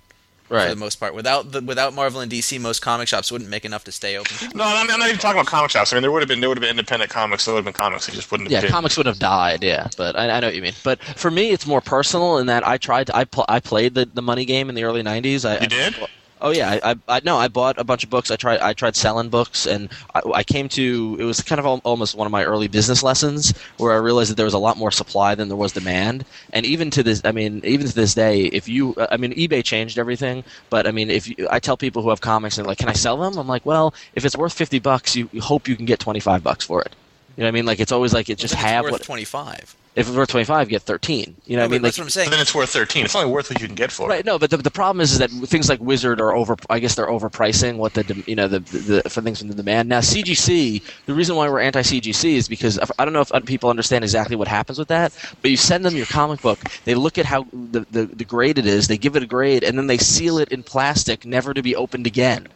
Right. for the most part. Without the without Marvel and DC, most comic shops wouldn't make enough to stay open. No, I'm I'm not even talking about comic shops. I mean, there would have been there would have been independent comics. There would have been comics. They just wouldn't have Yeah, been. comics would have died. Yeah, but I, I know what you mean. But for me, it's more personal in that I tried. To, I pl- I played the, the money game in the early '90s. I, You did? Oh yeah, I, I, I no, I bought a bunch of books. I tried I tried selling books, and I, I came to it was kind of al- almost one of my early business lessons where I realized that there was a lot more supply than there was demand. And even to this, I mean, even to this day, if you, I mean, eBay changed everything. But I mean, if you, I tell people who have comics and like, can I sell them? I'm like, well, if it's worth fifty bucks, you, you hope you can get twenty five bucks for it. You know what I mean? Like it's always like it just it's have worth what. twenty five. If it's worth twenty five, you get thirteen. You know what I mean? Like that's what I'm saying. then it's worth thirteen. It's only worth what you can get for Right. it. Right. No, but the, the problem is, is that things like Wizard are over. I guess they're overpricing what the you know the, the for things from the demand. Now CGC, the reason why we're anti CGC is because I don't know if people understand exactly what happens with that. But you send them your comic book, they look at how the, the the grade it is, they give it a grade, and then they seal it in plastic, never to be opened again.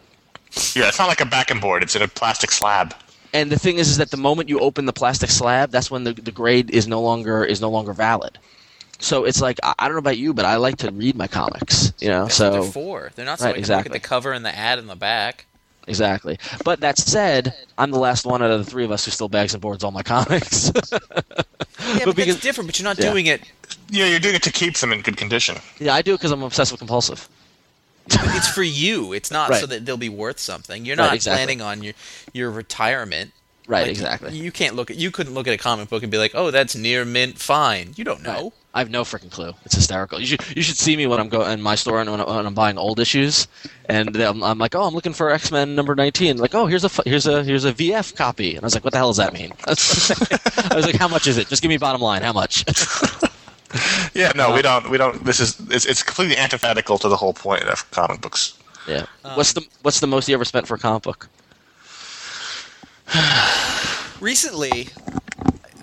Yeah, it's not like a backing board. It's in a plastic slab. And the thing is, is that the moment you open the plastic slab, that's when the, the grade is no longer is no longer valid. So it's like I, I don't know about you, but I like to read my comics. You know, That's what so they're for. They're not so Right, I can look exactly. at the cover and the ad in the back. Exactly. But that said, I'm the last one out of the three of us who still bags and boards all my comics. Yeah, but, because- that's different. But you're not Yeah. doing it. Yeah, you're doing it to keep them in good condition. yeah, I do it because I'm obsessive compulsive. It's for you. It's not Right. so that they'll be worth something. You're Right, not exactly. planning on your your retirement. Right, Like, exactly. You can't look at you couldn't look at a comic book and be like, "Oh, that's near mint fine." You don't know. I have no freaking clue. It's hysterical. You should you should see me when I'm going in my store and when, I- when I'm buying old issues, and I'm, I'm like, oh, I'm looking for X Men number 19. Like, oh, here's a here's a here's a VF copy, and I was like, what the hell does that mean? I was like, how much is it? Just give me bottom line. How much? Yeah, no, we don't. We don't. This is it's, it's completely antithetical to the whole point of comic books. yeah. what's the what's the most you ever spent for a comic book? Recently,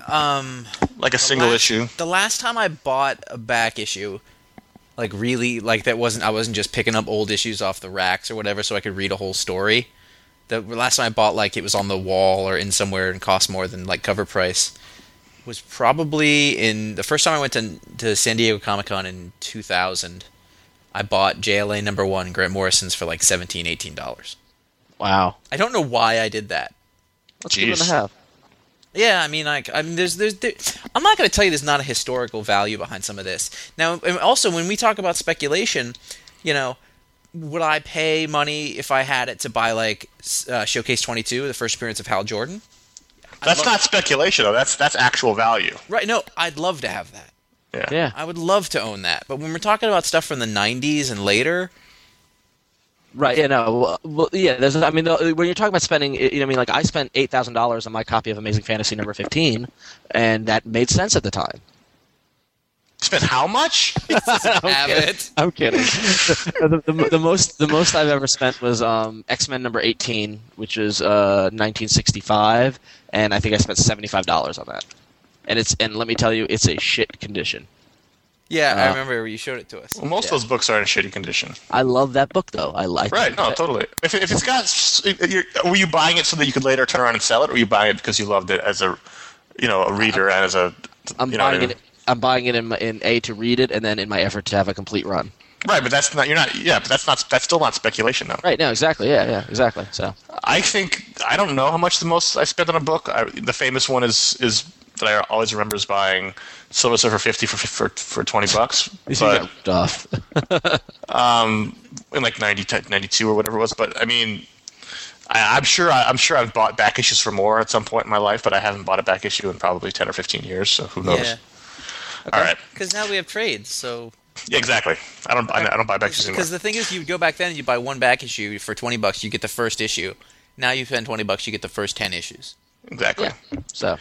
um, Like a single last- issue. The last time I bought a back issue, like really, like that wasn't I wasn't just picking up old issues off the racks or whatever, so I could read a whole story. The last time I bought like it was on the wall or in somewhere and cost more than like cover price was probably in the first time I went to to San Diego Comic Con in 2000. I bought JLA number one Grant Morrison's for like 17 18 dollars. Wow, I don't know why I did that. that's a good one to Jeez. have. Yeah, I mean, like, I mean, there's, there's, there, I'm not going to tell you there's not a historical value behind some of this. Now, and also when we talk about speculation, you know, would I pay money if I had it to buy like uh, Showcase 22, the first appearance of Hal Jordan? That's love- not speculation though. That's that's actual value. Right? No, I'd love to have that. Yeah. Yeah, I would love to own that. But when we're talking about stuff from the 90s and later, right. Yeah, no. Well, well, yeah. There's. I mean, the, when you're talking about spending, you know, I mean, like I spent eight thousand dollars on my copy of Amazing Fantasy number 15, and that made sense at the time. Spent how much? have it. I'm kidding. the, the, the most the most I've ever spent was um, X Men number 18, which is uh, 1965, and I think I spent 75 dollars on that. And it's and let me tell you, it's a shit condition. Yeah, I Uh, remember you showed it to us. Well, most of those books are in shitty condition. I love that book though. I like it. Right? No, totally. If, if it's got, s- you're, were you buying it so that you could later turn around and sell it, or were you buying it because you loved it as a, you know, a reader and as a, I'm you know, I buying mean? it. I'm buying it in, my, in A to read it, and then in my effort to have a complete run. Right, but that's not. You're not. Yeah, but that's not. That's still not speculation, though. Right. No. Exactly. Yeah. Yeah. Exactly. So. I think I don't know how much the most I spent on a book. I, the famous one is is that I always remember is buying Silver Surfer 50 for for for 20 bucks, You but got ripped off. in like 90, 92 or whatever it was. But I mean, I, I'm sure I, I'm sure I've bought back issues for more at some point in my life, but I haven't bought a back issue in probably 10 or 15 years. So who knows? Yeah, All right. because now we have trades, so Yeah, exactly. I don't. I, I don't buy back issues. Because the thing is, you go back then, you buy one back issue for twenty bucks, you get the first issue. Now you spend twenty bucks, you get the first ten issues. Exactly. Yeah. So.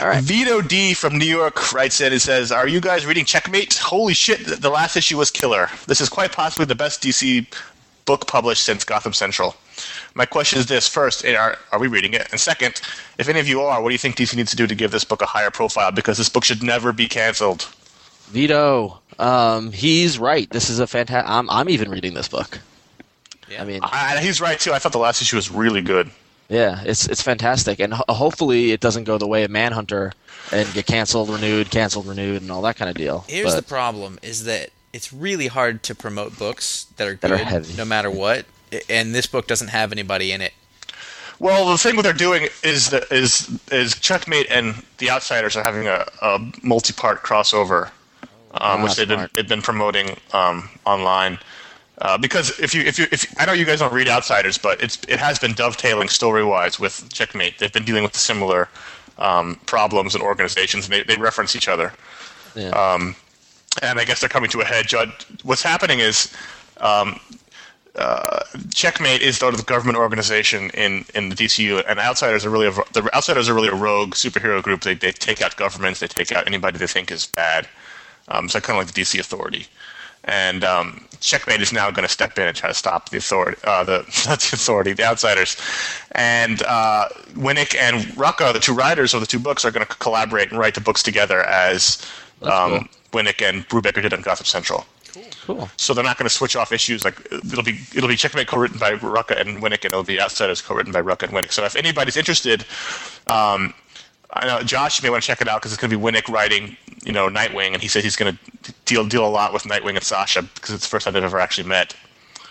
All right. Vito D from New York writes in and says, "Are you guys reading Checkmate? Holy shit! The last issue was killer. This is quite possibly the best DC book published since Gotham Central. My question is this: first, eh, are are we reading it? And second, if any of you are, what do you think DC needs to do to give this book a higher profile? Because this book should never be canceled. Vito. Um. He's right. This is a fantastic. I'm. I'm even reading this book. Yeah. I mean, I, he's right too. I thought the last issue was really good. Yeah, it's it's fantastic, and ho- hopefully it doesn't go the way of Manhunter and get canceled, renewed, canceled, renewed, and all that kind of deal. Here's But- the problem: is that it's really hard to promote books that are That are good, heavy. no matter what. And this book doesn't have anybody in it. Well, the thing what they're doing is that is is Checkmate and the Outsiders are having a, a multi-part crossover, um, Ah, which they've been they've been promoting um, online. Uh, because if you if you if I know you guys don't read Outsiders, but it's it has been dovetailing story-wise with Checkmate. They've been dealing with similar um, problems and organizations, and they, they reference each other yeah. um, and I guess they're coming to a head. Judd, what's happening is um, uh, Checkmate is sort of the government organization in, in the DCU, and Outsiders are really a, the Outsiders are really a rogue superhero group. They they take out governments, they take out anybody they think is bad. Um, so kind of like the DC Authority. And um, Checkmate is now going to step in and try to stop the authority, uh, the not the authority, the outsiders. And uh, Winick and Rucka, the two writers of the two books, are going to collaborate and write the books together as um, Winick and Brubaker did on Gotham Central. cool. Cool. So they're not going to switch off issues. Like it'll be it'll be Checkmate co-written by Rucka and Winick, and it'll be Outsiders co-written by Rucka and Winick. So if anybody's interested, um, I know Josh, you may want to check it out because it's going to be Winick writing, you know, Nightwing, and he said he's going to deal deal a lot with Nightwing and Sasha because it's the first time they've ever actually met.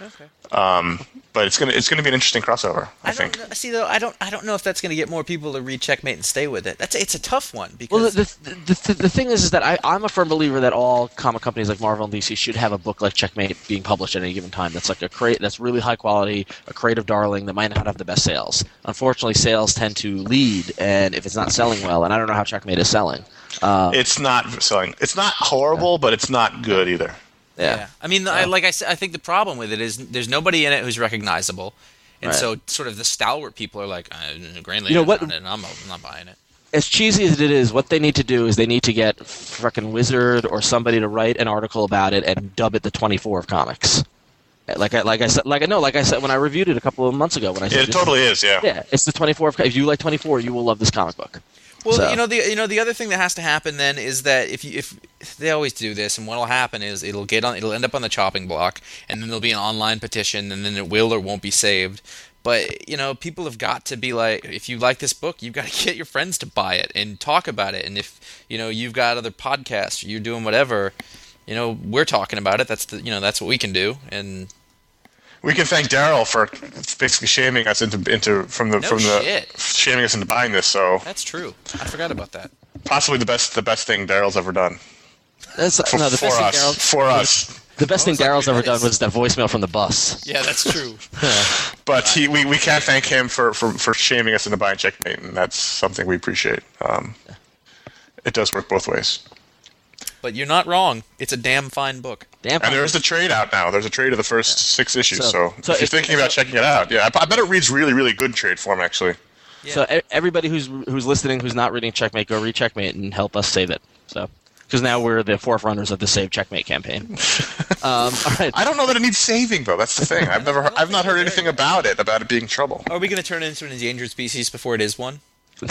Okay. Um, but it's gonna it's gonna be an interesting crossover. I, I think. know, see though. I don't. I don't know if that's going to get more people to read Checkmate and stay with it. That's it's a tough one because Well, the, the, the, the thing is, is that I, I'm a firm believer that all comic companies like Marvel and DC should have a book like Checkmate being published at any given time. That's like a crate that's really high quality, a creative darling that might not have the best sales. Unfortunately, sales tend to lead, and if it's not selling well, and I don't know how Checkmate is selling. Uh, It's not selling. It's not horrible, but it's not good either. Yeah. I mean, I, like I said, I think the problem with it is there's nobody in it who's recognizable, and Right. so sort of the stalwart people are like, uh, Grain You know what- it, and I'm, I'm not buying it. as cheesy as it is, what they need to do is they need to get fucking Wizard or somebody to write an article about it and dub it the 24 of comics. Like I like I said, like I know, like I said when I reviewed it a couple of months ago when I said It totally is. Yeah. yeah, it's the 24 of. If you like 24, you will love this comic book. Well, So- you know the you know the other thing that has to happen then is that if you if they always do this, and what'll happen is it'll get on it'll end up on the chopping block, and then there'll be an online petition, and then it will or won't be saved. But you know, people have got to be like, if you like this book, you've got to get your friends to buy it and talk about it. And if you know you've got other podcasts, or you're doing whatever, you know, we're talking about it. That's the you know that's what we can do. And We can thank Daryl for basically shaming us into into from the No from the shaming us into buying this. So that's true. I forgot about that. possibly the best the best thing Daryl's ever done That's, for, no, the for best thing us. Daryl, For us. the best thing Daryl's ever done was that voicemail from the bus. Yeah, that's true. But he, we, we can't thank him for, for, for shaming us into buying checkmate, and that's something we appreciate. Um, it does work both ways. But you're not wrong. It's a damn fine book. Damn. And there's a trade out now. There's a trade of the first six issues. So- So, so if you're thinking about checking it out, yeah, I, I bet it reads really, really good trade form, actually. So e- everybody who's who's listening, who's not reading Checkmate, go read Checkmate and help us save it. So because now we're the forerunners of the Save Checkmate campaign. um, all right. I don't know that it needs saving, though. That's the thing. I've never, I've not heard anything about it, about it being trouble. Are we going to turn it into an endangered species before it is one?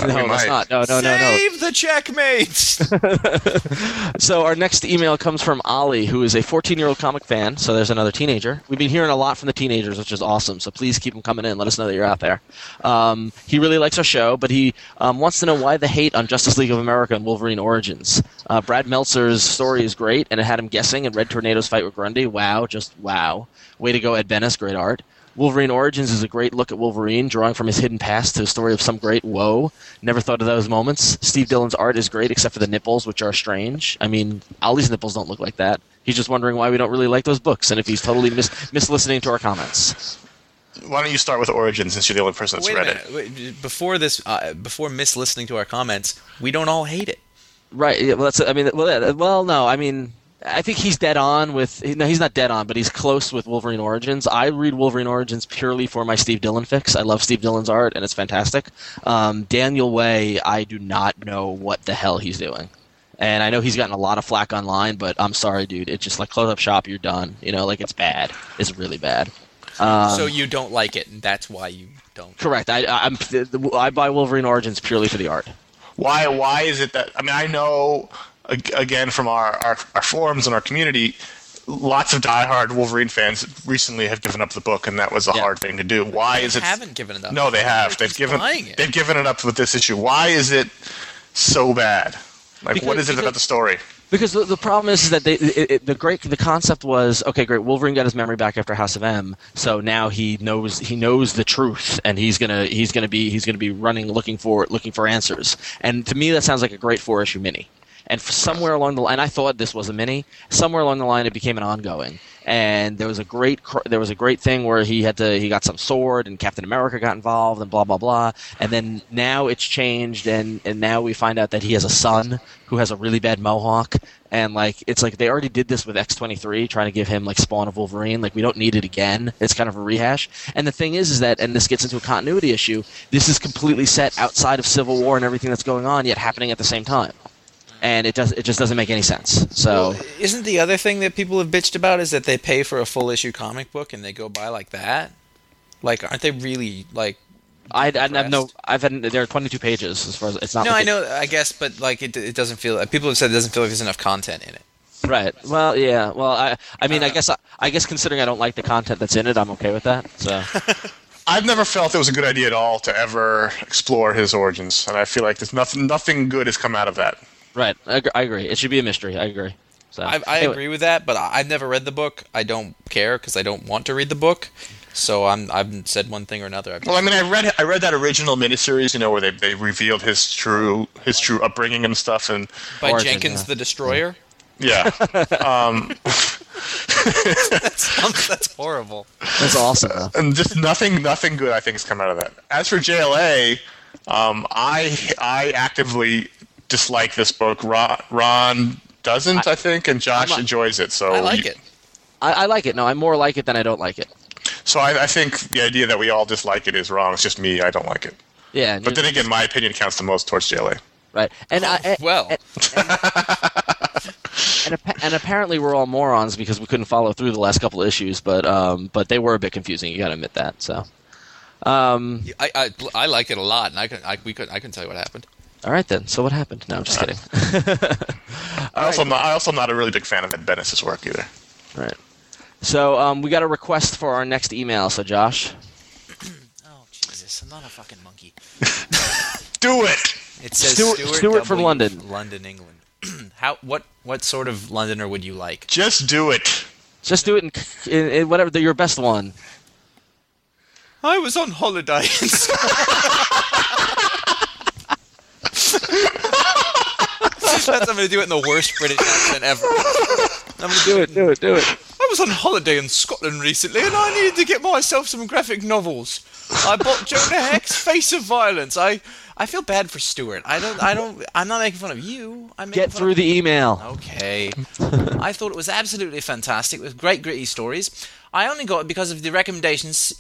No, we that's might. not. No, no, no, no. Save the checkmates! So our next email comes from Ollie, who is a 14-year-old comic fan. So there's another teenager. We've been hearing a lot from the teenagers, which is awesome. So please keep them coming in. Let us know that you're out there. Um, he really likes our show, but he um, wants to know why the hate on Justice League of America and Wolverine Origins. Uh, Brad Meltzer's story is great, and it had him guessing. And Red Tornado's fight with Grundy, wow, just wow. Way to go, Ed Benes, great art. Wolverine Origins is a great look at Wolverine, drawing from his hidden past to the story of some great woe. Never thought of those moments. Steve Dillon's art is great, except for the nipples, which are strange. I mean, Ollie's nipples don't look like that. He's just wondering why we don't really like those books, and if he's totally mis- mislistening to our comments. Why don't you start with Origins, since you're the only person that's Wait read it? Wait, Before this, uh, before miss listening to our comments, we don't all hate it. Right? Yeah, well, that's. I mean, well, yeah, well, no. I mean, I think he's dead on with. No, he's not dead on, but he's close with Wolverine Origins. I read Wolverine Origins purely for my Steve Dillon fix. I love Steve Dillon's art, and it's fantastic. Um, Daniel Way, I do not know what the hell he's doing. And I know he's gotten a lot of flack online, but I'm sorry, dude. It's just like close up shop, you're done. You know, like it's bad. It's really bad. Um, so you don't like it, and that's why you don't. correct. I, I'm. I buy Wolverine Origins purely for the art. Why? Why is it that? I mean, I know ag- again from our, our, our forums and our community, lots of diehard Wolverine fans recently have given up the book, and that was a Yeah. hard thing to do. Why is it? They haven't given it up. No, they have. They've given. it. They've given it up with this issue. Why is it so bad? Like, what Because- is it about the story? Because the, the problem is, is that they, it, it, the great the concept was okay, great. Wolverine got his memory back after House of M, so now he knows he knows the truth, and he's gonna he's gonna be he's gonna be running looking for looking for answers. And to me, that sounds like a great four issue mini. And somewhere along the line, I thought this was a mini. Somewhere along the line, it became an ongoing. And there was a great there was a great thing where he had to he got some sword, and Captain America got involved, and blah blah blah. And then now it's changed, and and now we find out that he has a son who has a really bad mohawk. And like it's like they already did this with X twenty three, trying to give him like Spawn of Wolverine. Like we don't need it again. It's kind of a rehash. And the thing is, is that and this gets into a continuity issue. This is completely set outside of Civil War and everything that's going on, yet happening at the same time. And it does it just doesn't make any sense. So Well, isn't the other thing that people have bitched about is that they pay for a full issue comic book and they go buy like that? Like, aren't they really like? I, I have no. depressed? I've had there are twenty two pages as far as it's not. No, like I it- know. I guess, but like, it, it doesn't feel. People have said it doesn't feel like there's enough content in it. Right. Well, yeah. Well, I. I mean, I Uh, guess. I guess considering I don't like the content that's in it, I'm okay with that. So. I've never felt it was a good idea at all to ever explore his origins, and I feel like there's nothing nothing good has come out of that. Right. I, I agree. It should be a mystery. I agree. So I, I anyway, agree with that, but I- I've never read the book. I don't care because I don't want to read the book. So I'm I've said one thing or another. I've Well, I mean, I read I read that original miniseries, you know, where they, they revealed his true his true upbringing and stuff, and by Origin, Jenkins yeah. the Destroyer. yeah, that's, that's horrible. That's awesome. Though. and just nothing nothing good I think has come out of that. As for JLA, um, I I actively dislike this book. Ron, Ron doesn't, I, think, and Josh I'm a- enjoys it. So I like you- it. I, I like it. No, I more like it than I don't like it. So I, I think the idea that we all dislike it is wrong. It's just me. I don't like it. Yeah, But then again, my opinion counts the most towards JLA. right. And I, and, Well, and, appa- and apparently we're all morons because we couldn't follow through the last couple of issues. But um, but they were a bit confusing. You got to admit that. So, um, I, I I liked it a lot, and I can I, we could I can tell you what happened. All right then. So what happened? No, I'm just kidding. I also am not, I also am not a really big fan of Ed Benes' work either. All right. So um, we got a request for our next email. So Josh, Oh Jesus! I'm not a fucking monkey. Do it. It says Stuart- Stuart, Stuart from London. London, England. How what what sort of Londoner would you like? Just do it. just do it in, in, in whatever the, your best one. I was on holiday. I'm going to do it in the worst British accent ever. I'm going to do it. Do it. Do it. I was on holiday in Scotland recently, and I needed to get myself some graphic novels. I bought Jonah Hex, Face of Violence. I, I feel bad for Stuart. I don't, I don't, I'm not making fun of you. I'm making Get through the email. Okay. I thought it was absolutely fantastic with great gritty stories. I only got it because of the recommendations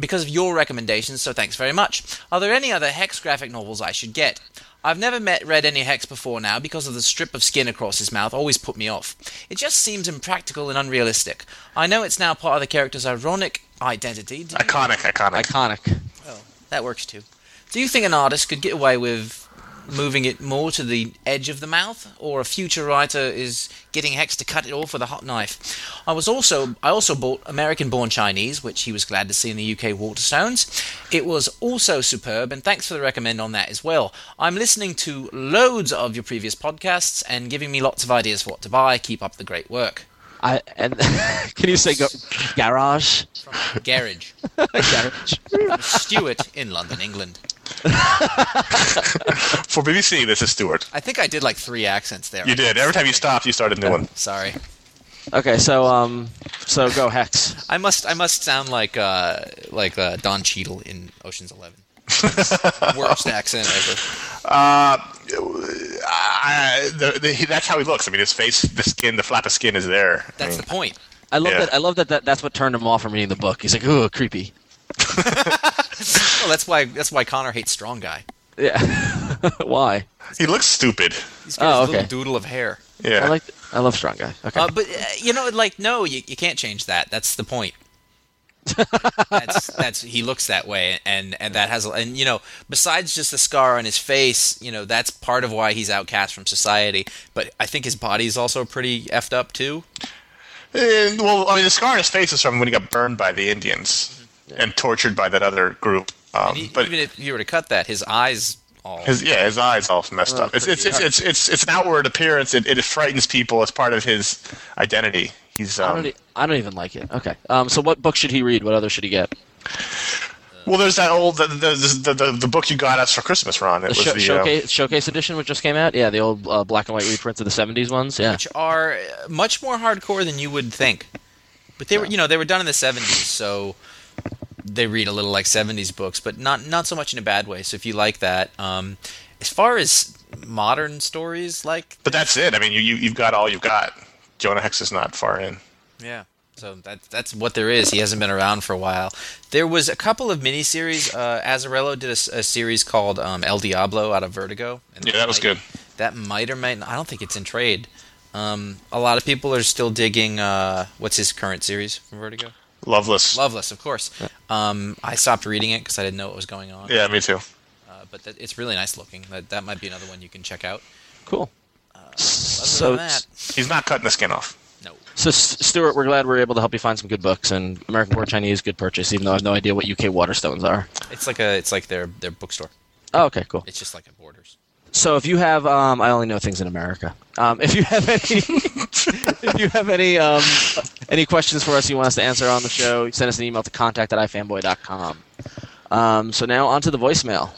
because of your recommendations, so thanks very much. Are there any other Hex graphic novels I should get? I've never met read any Hex before now because of the strip of skin across his mouth always put me off. It just seems impractical and unrealistic. I know it's now part of the character's ironic identity. Do you- Iconic, iconic. Iconic. Oh, that works too. Do you think an artist could get away with moving it more to the edge of the mouth, or a future writer is getting Hex to cut it off with a hot knife? I was also I also bought American Born Chinese, which he was glad to see in the UK Waterstones. It was also superb, and thanks for the recommend on that as well. I'm listening to loads of your previous podcasts and giving me lots of ideas for what to buy. Keep up the great work. I and can you say go, garage? From Garage, garage. Stuart in London, England. For BBC, this is Stuart. I think I did like three accents there. You did. Every time you stopped, you started a new one. Sorry. Okay, so um, so go Hex. I must I must sound like uh like uh, Don Cheadle in Ocean's Eleven. Worst accent ever. Uh, I, the, the, that's how he looks. I mean, his face, the skin, the flap of skin is there. I That's mean, the point. I love Yeah. that. I love that, that. That's what turned him off from reading the book. He's like, "Ooh, creepy." Well, that's why that's why Conor hates Strong Guy. Yeah. Why? he looks stupid. He's got Oh, his okay. little doodle of hair. Yeah. I like. I love strong guy. Okay. Uh, but uh, you know, like no, you, you can't change that. That's the point. that's that's he looks that way, and and that has and you know besides just the scar on his face, you know that's part of why he's outcast from society. But I think his body's also pretty effed up too. Eh, well, I mean, the scar on his face is from when he got burned by the Indians and tortured by that other group. Um, he, but even if you were to cut that, his eyes all his yeah, his eyes all messed Oh, up. It's it's, it's, it's it's it's an outward appearance. It, it frightens people as part of his identity. He's I um, don't. e- I don't even like it. Okay. Um. So what book should he read? What other should he get? well. There's that old the the, the the the book you got us for Christmas, Ron. It The was sho- the uh, showcase showcase edition, which just came out. Yeah, the old uh, black and white reprints of the '70s ones. Yeah. which are uh, much more hardcore than you would think. But they were, you know, they were done in the '70s, so they read a little like '70s books, but not not so much in a bad way. So if you like that, um, as far as modern stories, like But that's it. I mean, you, you you've got all you've got. Jonah Hex is not far in. yeah. So that, that's what there is. He hasn't been around for a while. There was a couple of miniseries. Uh, Azzarello did a series called um, El Diablo out of Vertigo. And Yeah, that was might- good. That might or might. not, I don't think it's in trade. Um, a lot of people are still digging. Uh, what's his current series from Vertigo? Loveless. Loveless, of course. Um, I stopped reading it because I didn't know what was going on. Yeah, me too. Uh, but that, it's really nice looking. That that might be another one you can check out. Cool. Other So, that, He's not cutting the skin off. no. so S- Stuart, we're glad we are able to help you find some good books. And American Born Chinese, good purchase. Even though I have no idea what UK Waterstones are. It's like a it's like their their bookstore. Oh, okay, cool. It's just like a Borders. So if you have, um, I only know things in America. Um, if you have any, if you have any um, any questions for us you want us to answer on the show, send us an email to contact at ifanboy.com. Um, so now on to the voicemail.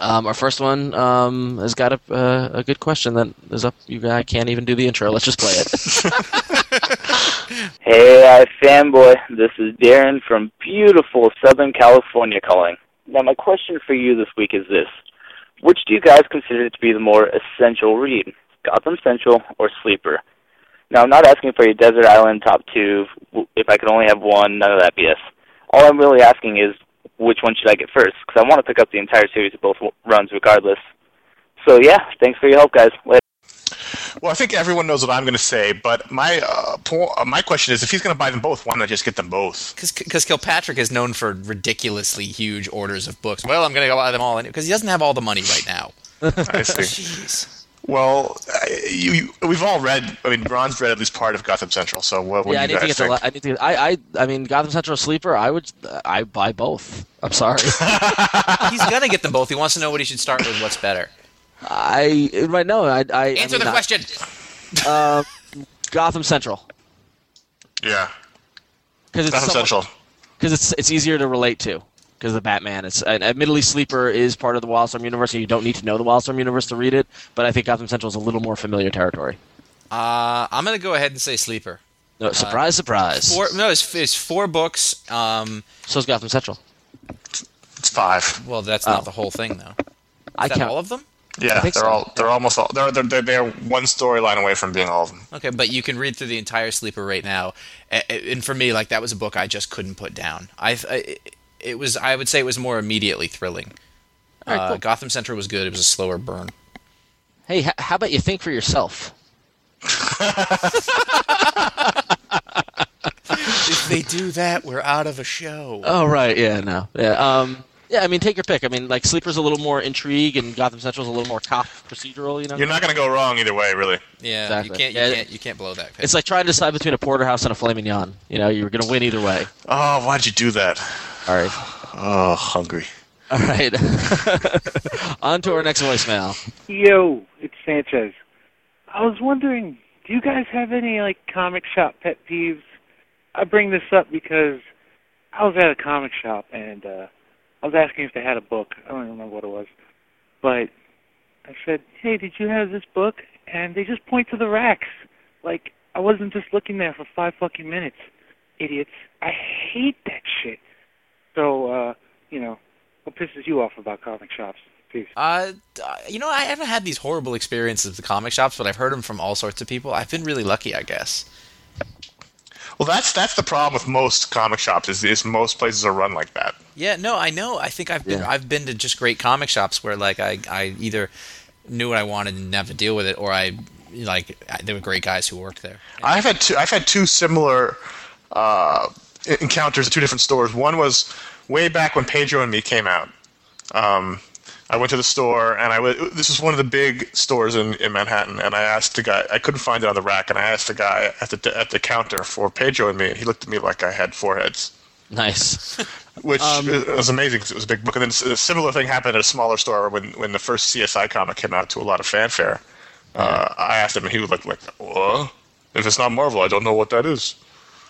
Um, our first one um, has got a, uh, a good question that is up. You guys can't even do the intro. Let's just play it. Hey, I fanboy. This is Darren from beautiful Southern California calling. Now, my question for you this week is this: Which do you guys consider to be the more essential read, Gotham Central or Sleeper? Now, I'm not asking for a desert island top two. If I could only have one, none of that BS. All I'm really asking is, which one should I get first? Because I want to pick up the entire series of both runs, regardless. So yeah, thanks for your help, guys. Later. Well, I think everyone knows what I'm going to say, but my uh, po- uh, my question is, if he's going to buy them both, why not just get them both? Because Kilpatrick is known for ridiculously huge orders of books. Well, I'm going to go buy them all because he doesn't have all the money right now. I see. Jeez. Well, you, you, we've all read. I mean, Ron's read at least part of Gotham Central. So what, what yeah, I need you to guys get the. think? la- I need to. get. I, I. I mean, Gotham Central Sleeper. I would. I buy both. I'm sorry. He's going to get them both. He wants to know what he should start with. What's better? I right now. I. I Answer I mean, the question. Uh, Gotham Central yeah, because it's Gotham somewhat- Central. because it's it's easier to relate to because the Batman. It's and admittedly Sleeper is part of the Wildstorm universe, and you don't need to know the Wildstorm universe to read it. But I think Gotham Central is a little more familiar territory. Uh, I'm going to go ahead and say Sleeper. No, surprise, surprise. Four, no, it's, it's four books. Um, So's Gotham Central. It's five. well, that's Oh. not the whole thing, though. Is I that count. all of them? Yeah, they're so. all they're almost all they're they're they're, they're one storyline away from being all of them. Okay, but you can read through the entire Sleeper right now, A- a- and for me, like that was a book I just couldn't put down. I, I it was I would say it was more immediately thrilling. All right, uh, cool. Gotham Central was good. It was a slower burn. Hey, h- how about you think for yourself? if they do that, we're out of a show. Oh right, yeah, no, yeah, um, yeah. I mean, take your pick. I mean, like Sleeper's a little more intrigue, and Gotham Central's a little more cop procedural. You know, You're not going to go wrong either way, really. yeah, exactly. you can't, you Yeah. can't, you can't blow that. it's like trying to decide between a porterhouse and a filet mignon. You know, you're gonna win either way. Oh, why'd you do that? All right, Oh, hungry. all right. On to our next voicemail. Yo, it's Sanchez. I was wondering, do you guys have any like comic shop pet peeves? I bring this up because I was at a comic shop and uh I was asking if they had a book. I don't even remember what it was. But I said, "Hey, did you have this book?" And they just point to the racks. Like I wasn't just looking there for 5 fucking minutes. Idiots. I hate that shit. So, uh, you know, what pisses you off about comic shops? Peace. Uh, uh, you know, I haven't had these horrible experiences with the comic shops, but I've heard them from all sorts of people. I've been really lucky, I guess. Well, that's that's the problem with most comic shops is, is most places are run like that. Yeah, no, I know. I think I've been Yeah. I've been to just great comic shops where like I I either knew what I wanted and didn't have to deal with it, or I like I, there were great guys who worked there. I've had two. I've had two similar uh, encounters at two different stores. One was way back when Pedro and Me came out. Um, I went to the store, and I was. This was one of the big stores in, in Manhattan, and I asked the guy. I couldn't find it on the rack, and I asked the guy at the at the counter for Pedro and Me, and he looked at me like I had four heads. Nice. which Um, was amazing because it was a big book. And then a similar thing happened at a smaller store when, when the first CSI comic came out to a lot of fanfare. Uh, I asked him, and he was like, like, "What? If it's not Marvel, I don't know what that is."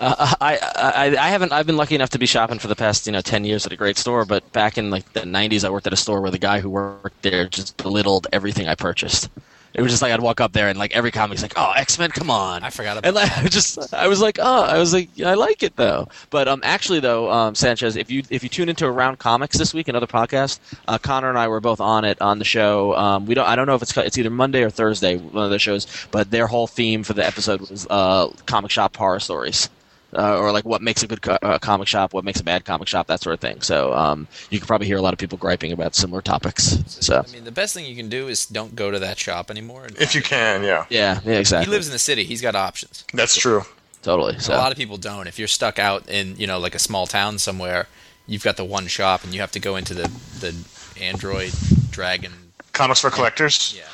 Uh, I, I I haven't. I've been lucky enough to be shopping for the past you know ten years at a great store. But back in like the '90s, I worked at a store where the guy who worked there just belittled everything I purchased. It was just like I'd walk up there and like every comic's like, "Oh, X Men, come on!" I forgot about And like, I just I was like, "Oh, I was like, I like it though." But um, actually though, um, Sanchez, if you if you tune into Around Comics this week, another podcast, uh, Conor and I were both on it on the show. Um, we don't. I don't know if it's it's either Monday or Thursday, one of those shows. But their whole theme for the episode was uh, comic shop horror stories uh, or like what makes a good co- uh, comic shop, what makes a bad comic shop, that sort of thing. So um, you could probably hear a lot of people griping about similar topics. So I mean, the best thing you can do is don't go to that shop anymore. If you can, yeah, yeah, yeah, exactly. he lives in the city. He's got options. that's true. totally. So. A lot of people don't. If you're stuck out in you know like a small town somewhere, you've got the one shop, and you have to go into the the Android Dragon. Comics for collectors. Yeah.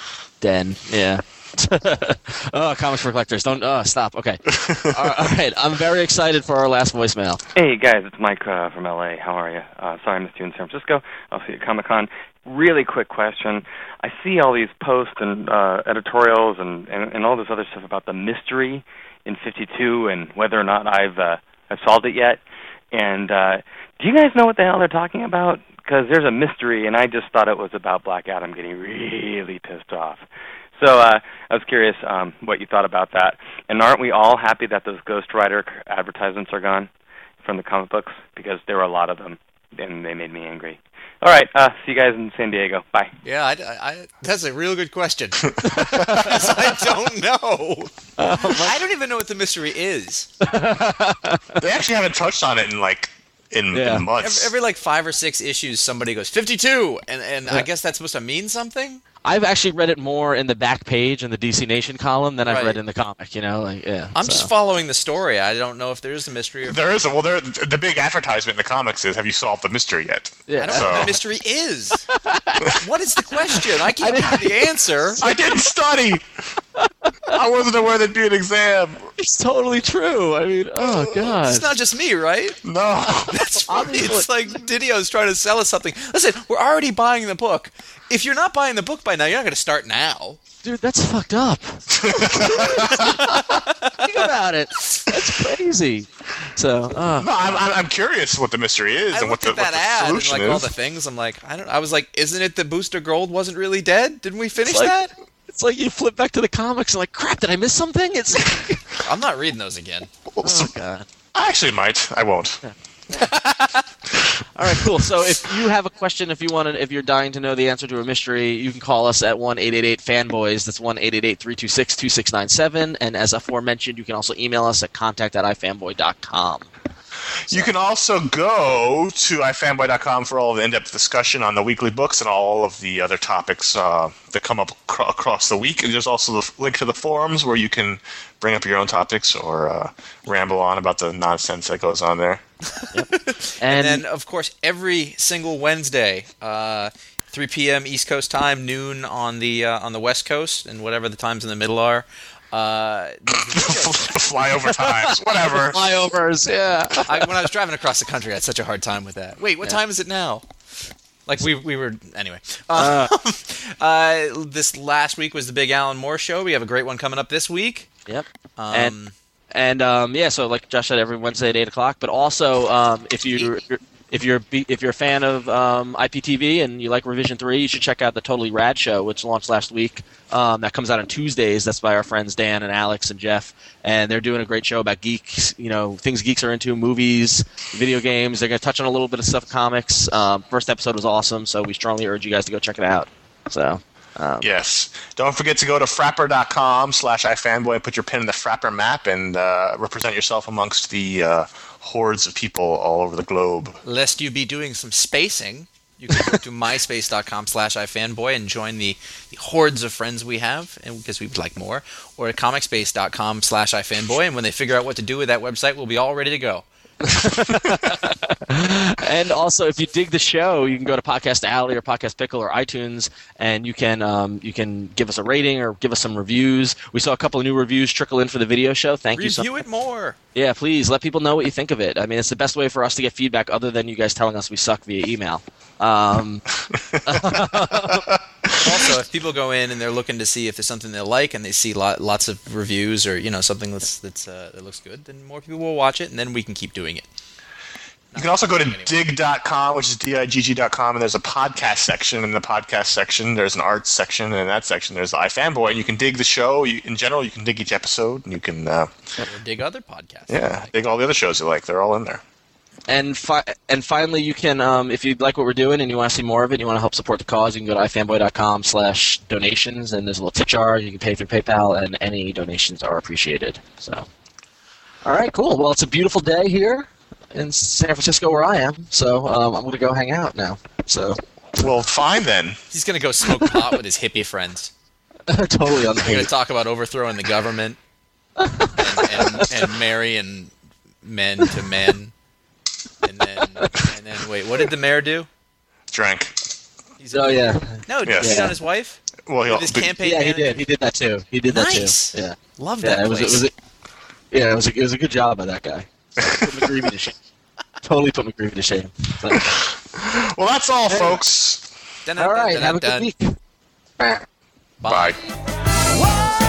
Den, yeah, oh, comics for collectors. Don't uh, stop. Okay. all, right, all right. I'm very excited for our last voicemail. Hey guys, it's Mike uh, from LA. How are you? Uh, sorry I missed you in San Francisco. I'll see you at Comic Con. Really quick question. I see all these posts and uh, editorials and, and and all this other stuff about the mystery in 52 and whether or not I've uh, I've solved it yet. And uh, do you guys know what the hell they're talking about? Because there's a mystery, and I just thought it was about Black Adam getting really pissed off. So uh, I was curious um, what you thought about that. And aren't we all happy that those Ghost Rider advertisements are gone from the comic books? Because there were a lot of them, and they made me angry. All right, uh, see you guys in San Diego. Bye. Yeah, I, I- that's a real good question. I don't know. I don't even know what the mystery is. They actually haven't touched on it in like in, Yeah. in months. Every, every like five or six issues, somebody goes 52, and and I guess that's supposed to mean something. I've actually read it more in the back page in the DC Nation column than I've Right. read in the comic. You know, like yeah. I'm so. just following the story. I don't know if there is a mystery. Or, there is a well. There the big advertisement in the comics is, "Have you solved the mystery yet?" Yeah. I don't know what the mystery is. what is the question? I can't give the answer. I didn't study. I wasn't aware there'd be an exam. It's totally true. I mean, oh god. It's not just me, right? No. That's funny. It's like Didio's trying to sell us something. Listen, we're already buying the book. If you're not buying the book by now, you're not going to start now. Dude, that's fucked up. Think about it. That's crazy. So, uh, No, I'm, I'm I'm curious what the mystery is I and what the, at that what the ad and solution is. all the things. I'm like, I don't. I was like, isn't it that Booster Gold wasn't really dead? Didn't we finish It's like- that? It's like you flip back to the comics and like, crap, did I miss something? It's I'm not reading those again. oh god. I actually might. I won't. All right, cool. So if you have a question, if you want to, if you're dying to know the answer to a mystery, you can call us at one eight eight eight fanboys. That's one eight eight eight three two six two six nine seven. And as aforementioned, you can also email us at contact at ifanboy.com. You can also go to ifanboy.com for all of the in-depth discussion on the weekly books and all of the other topics uh, that come up acro- across the week. And there's also the link to the forums where you can bring up your own topics or uh, ramble on about the nonsense that goes on there. And, And then, of course, every single Wednesday, uh, 3 p.m. East Coast time, noon on the uh, on the West Coast, and whatever the times in the middle are. Uh, Flyover times, whatever. flyovers, yeah. I, when I was driving across the country, I had such a hard time with that. Wait, what time is it now? Like we we were anyway. Um, uh, this last week was the Big Alan Moore show. We have a great one coming up this week. Yep. Um, And- And um, yeah, so like Josh said, every Wednesday at eight o'clock. But also, um, if you if you're if you're a fan of um, IPTV and you like Revision Three, you should check out the Totally Rad Show, which launched last week. Um, that comes out on Tuesdays. That's by our friends Dan and Alex and Jeff, and they're doing a great show about geeks. You know, things geeks are into: movies, video games. They're going to touch on a little bit of stuff, comics. Um, first episode was awesome, so we strongly urge you guys to go check it out. So. Um, Yes. Don't forget to go to frappr.com slash ifanboy put your pin in the Frappr map and uh, represent yourself amongst the uh, hordes of people all over the globe. lest you be doing some spacing, you can go to myspace.com slash ifanboy and join the, the hordes of friends we have, and because we would like more, or at comicspace.com slash ifanboy, and when they figure out what to do with that website, we'll be all ready to go. and also, if you dig the show, you can go to Podcast Alley or Podcast Pickle or iTunes, and you can um, you can give us a rating or give us some reviews. We saw a couple of new reviews trickle in for the video show. Thank you so Review it more. Yeah, please let people know what you think of it. I mean, it's the best way for us to get feedback, other than you guys telling us we suck via email. Um, Also, if people go in and they're looking to see if there's something they like, and they see lot, lots of reviews or you know something that's that's uh, that looks good, then more people will watch it, and then we can keep doing it. You can also go to digg.com, which is D-I-G-G.com, and there's a podcast section. In the podcast section, there's an arts section, and in that section, there's the iFanboy, and you can dig the show. You, in general, you can dig each episode, and you can, uh, dig other podcasts. yeah, dig all the other shows you like. They're all in there. And fi- and finally, you can um, if you like what we're doing and you want to see more of it, and you want to help support the cause, you can go to ifanboy.com slash donations, and there's a little tip jar. You can pay through PayPal, and any donations are appreciated. So, all right, cool. Well, it's a beautiful day here in San Francisco where I am, so um, I'm going to go hang out now. So, Well, fine then. He's gonna go smoke pot with his hippie friends. totally on the We're gonna talk about overthrowing the government and, and, and marrying men to men. And then, and then, wait, what did the mayor do? Drank. He's Oh yeah, No, did Yes. he cheat on his wife? Well, he'll, his but- campaign Yeah, he manager. did. He did that too. He did that Nice. too. Yeah. Love that Yeah, it was, it was a, yeah, it was a, it was a good job by that guy. Put McGreevey to shame. Totally put McGreevey to shame. So, well, that's all, folks. Dun, all dun, right, dun, have a good dun. week. Bye. Bye.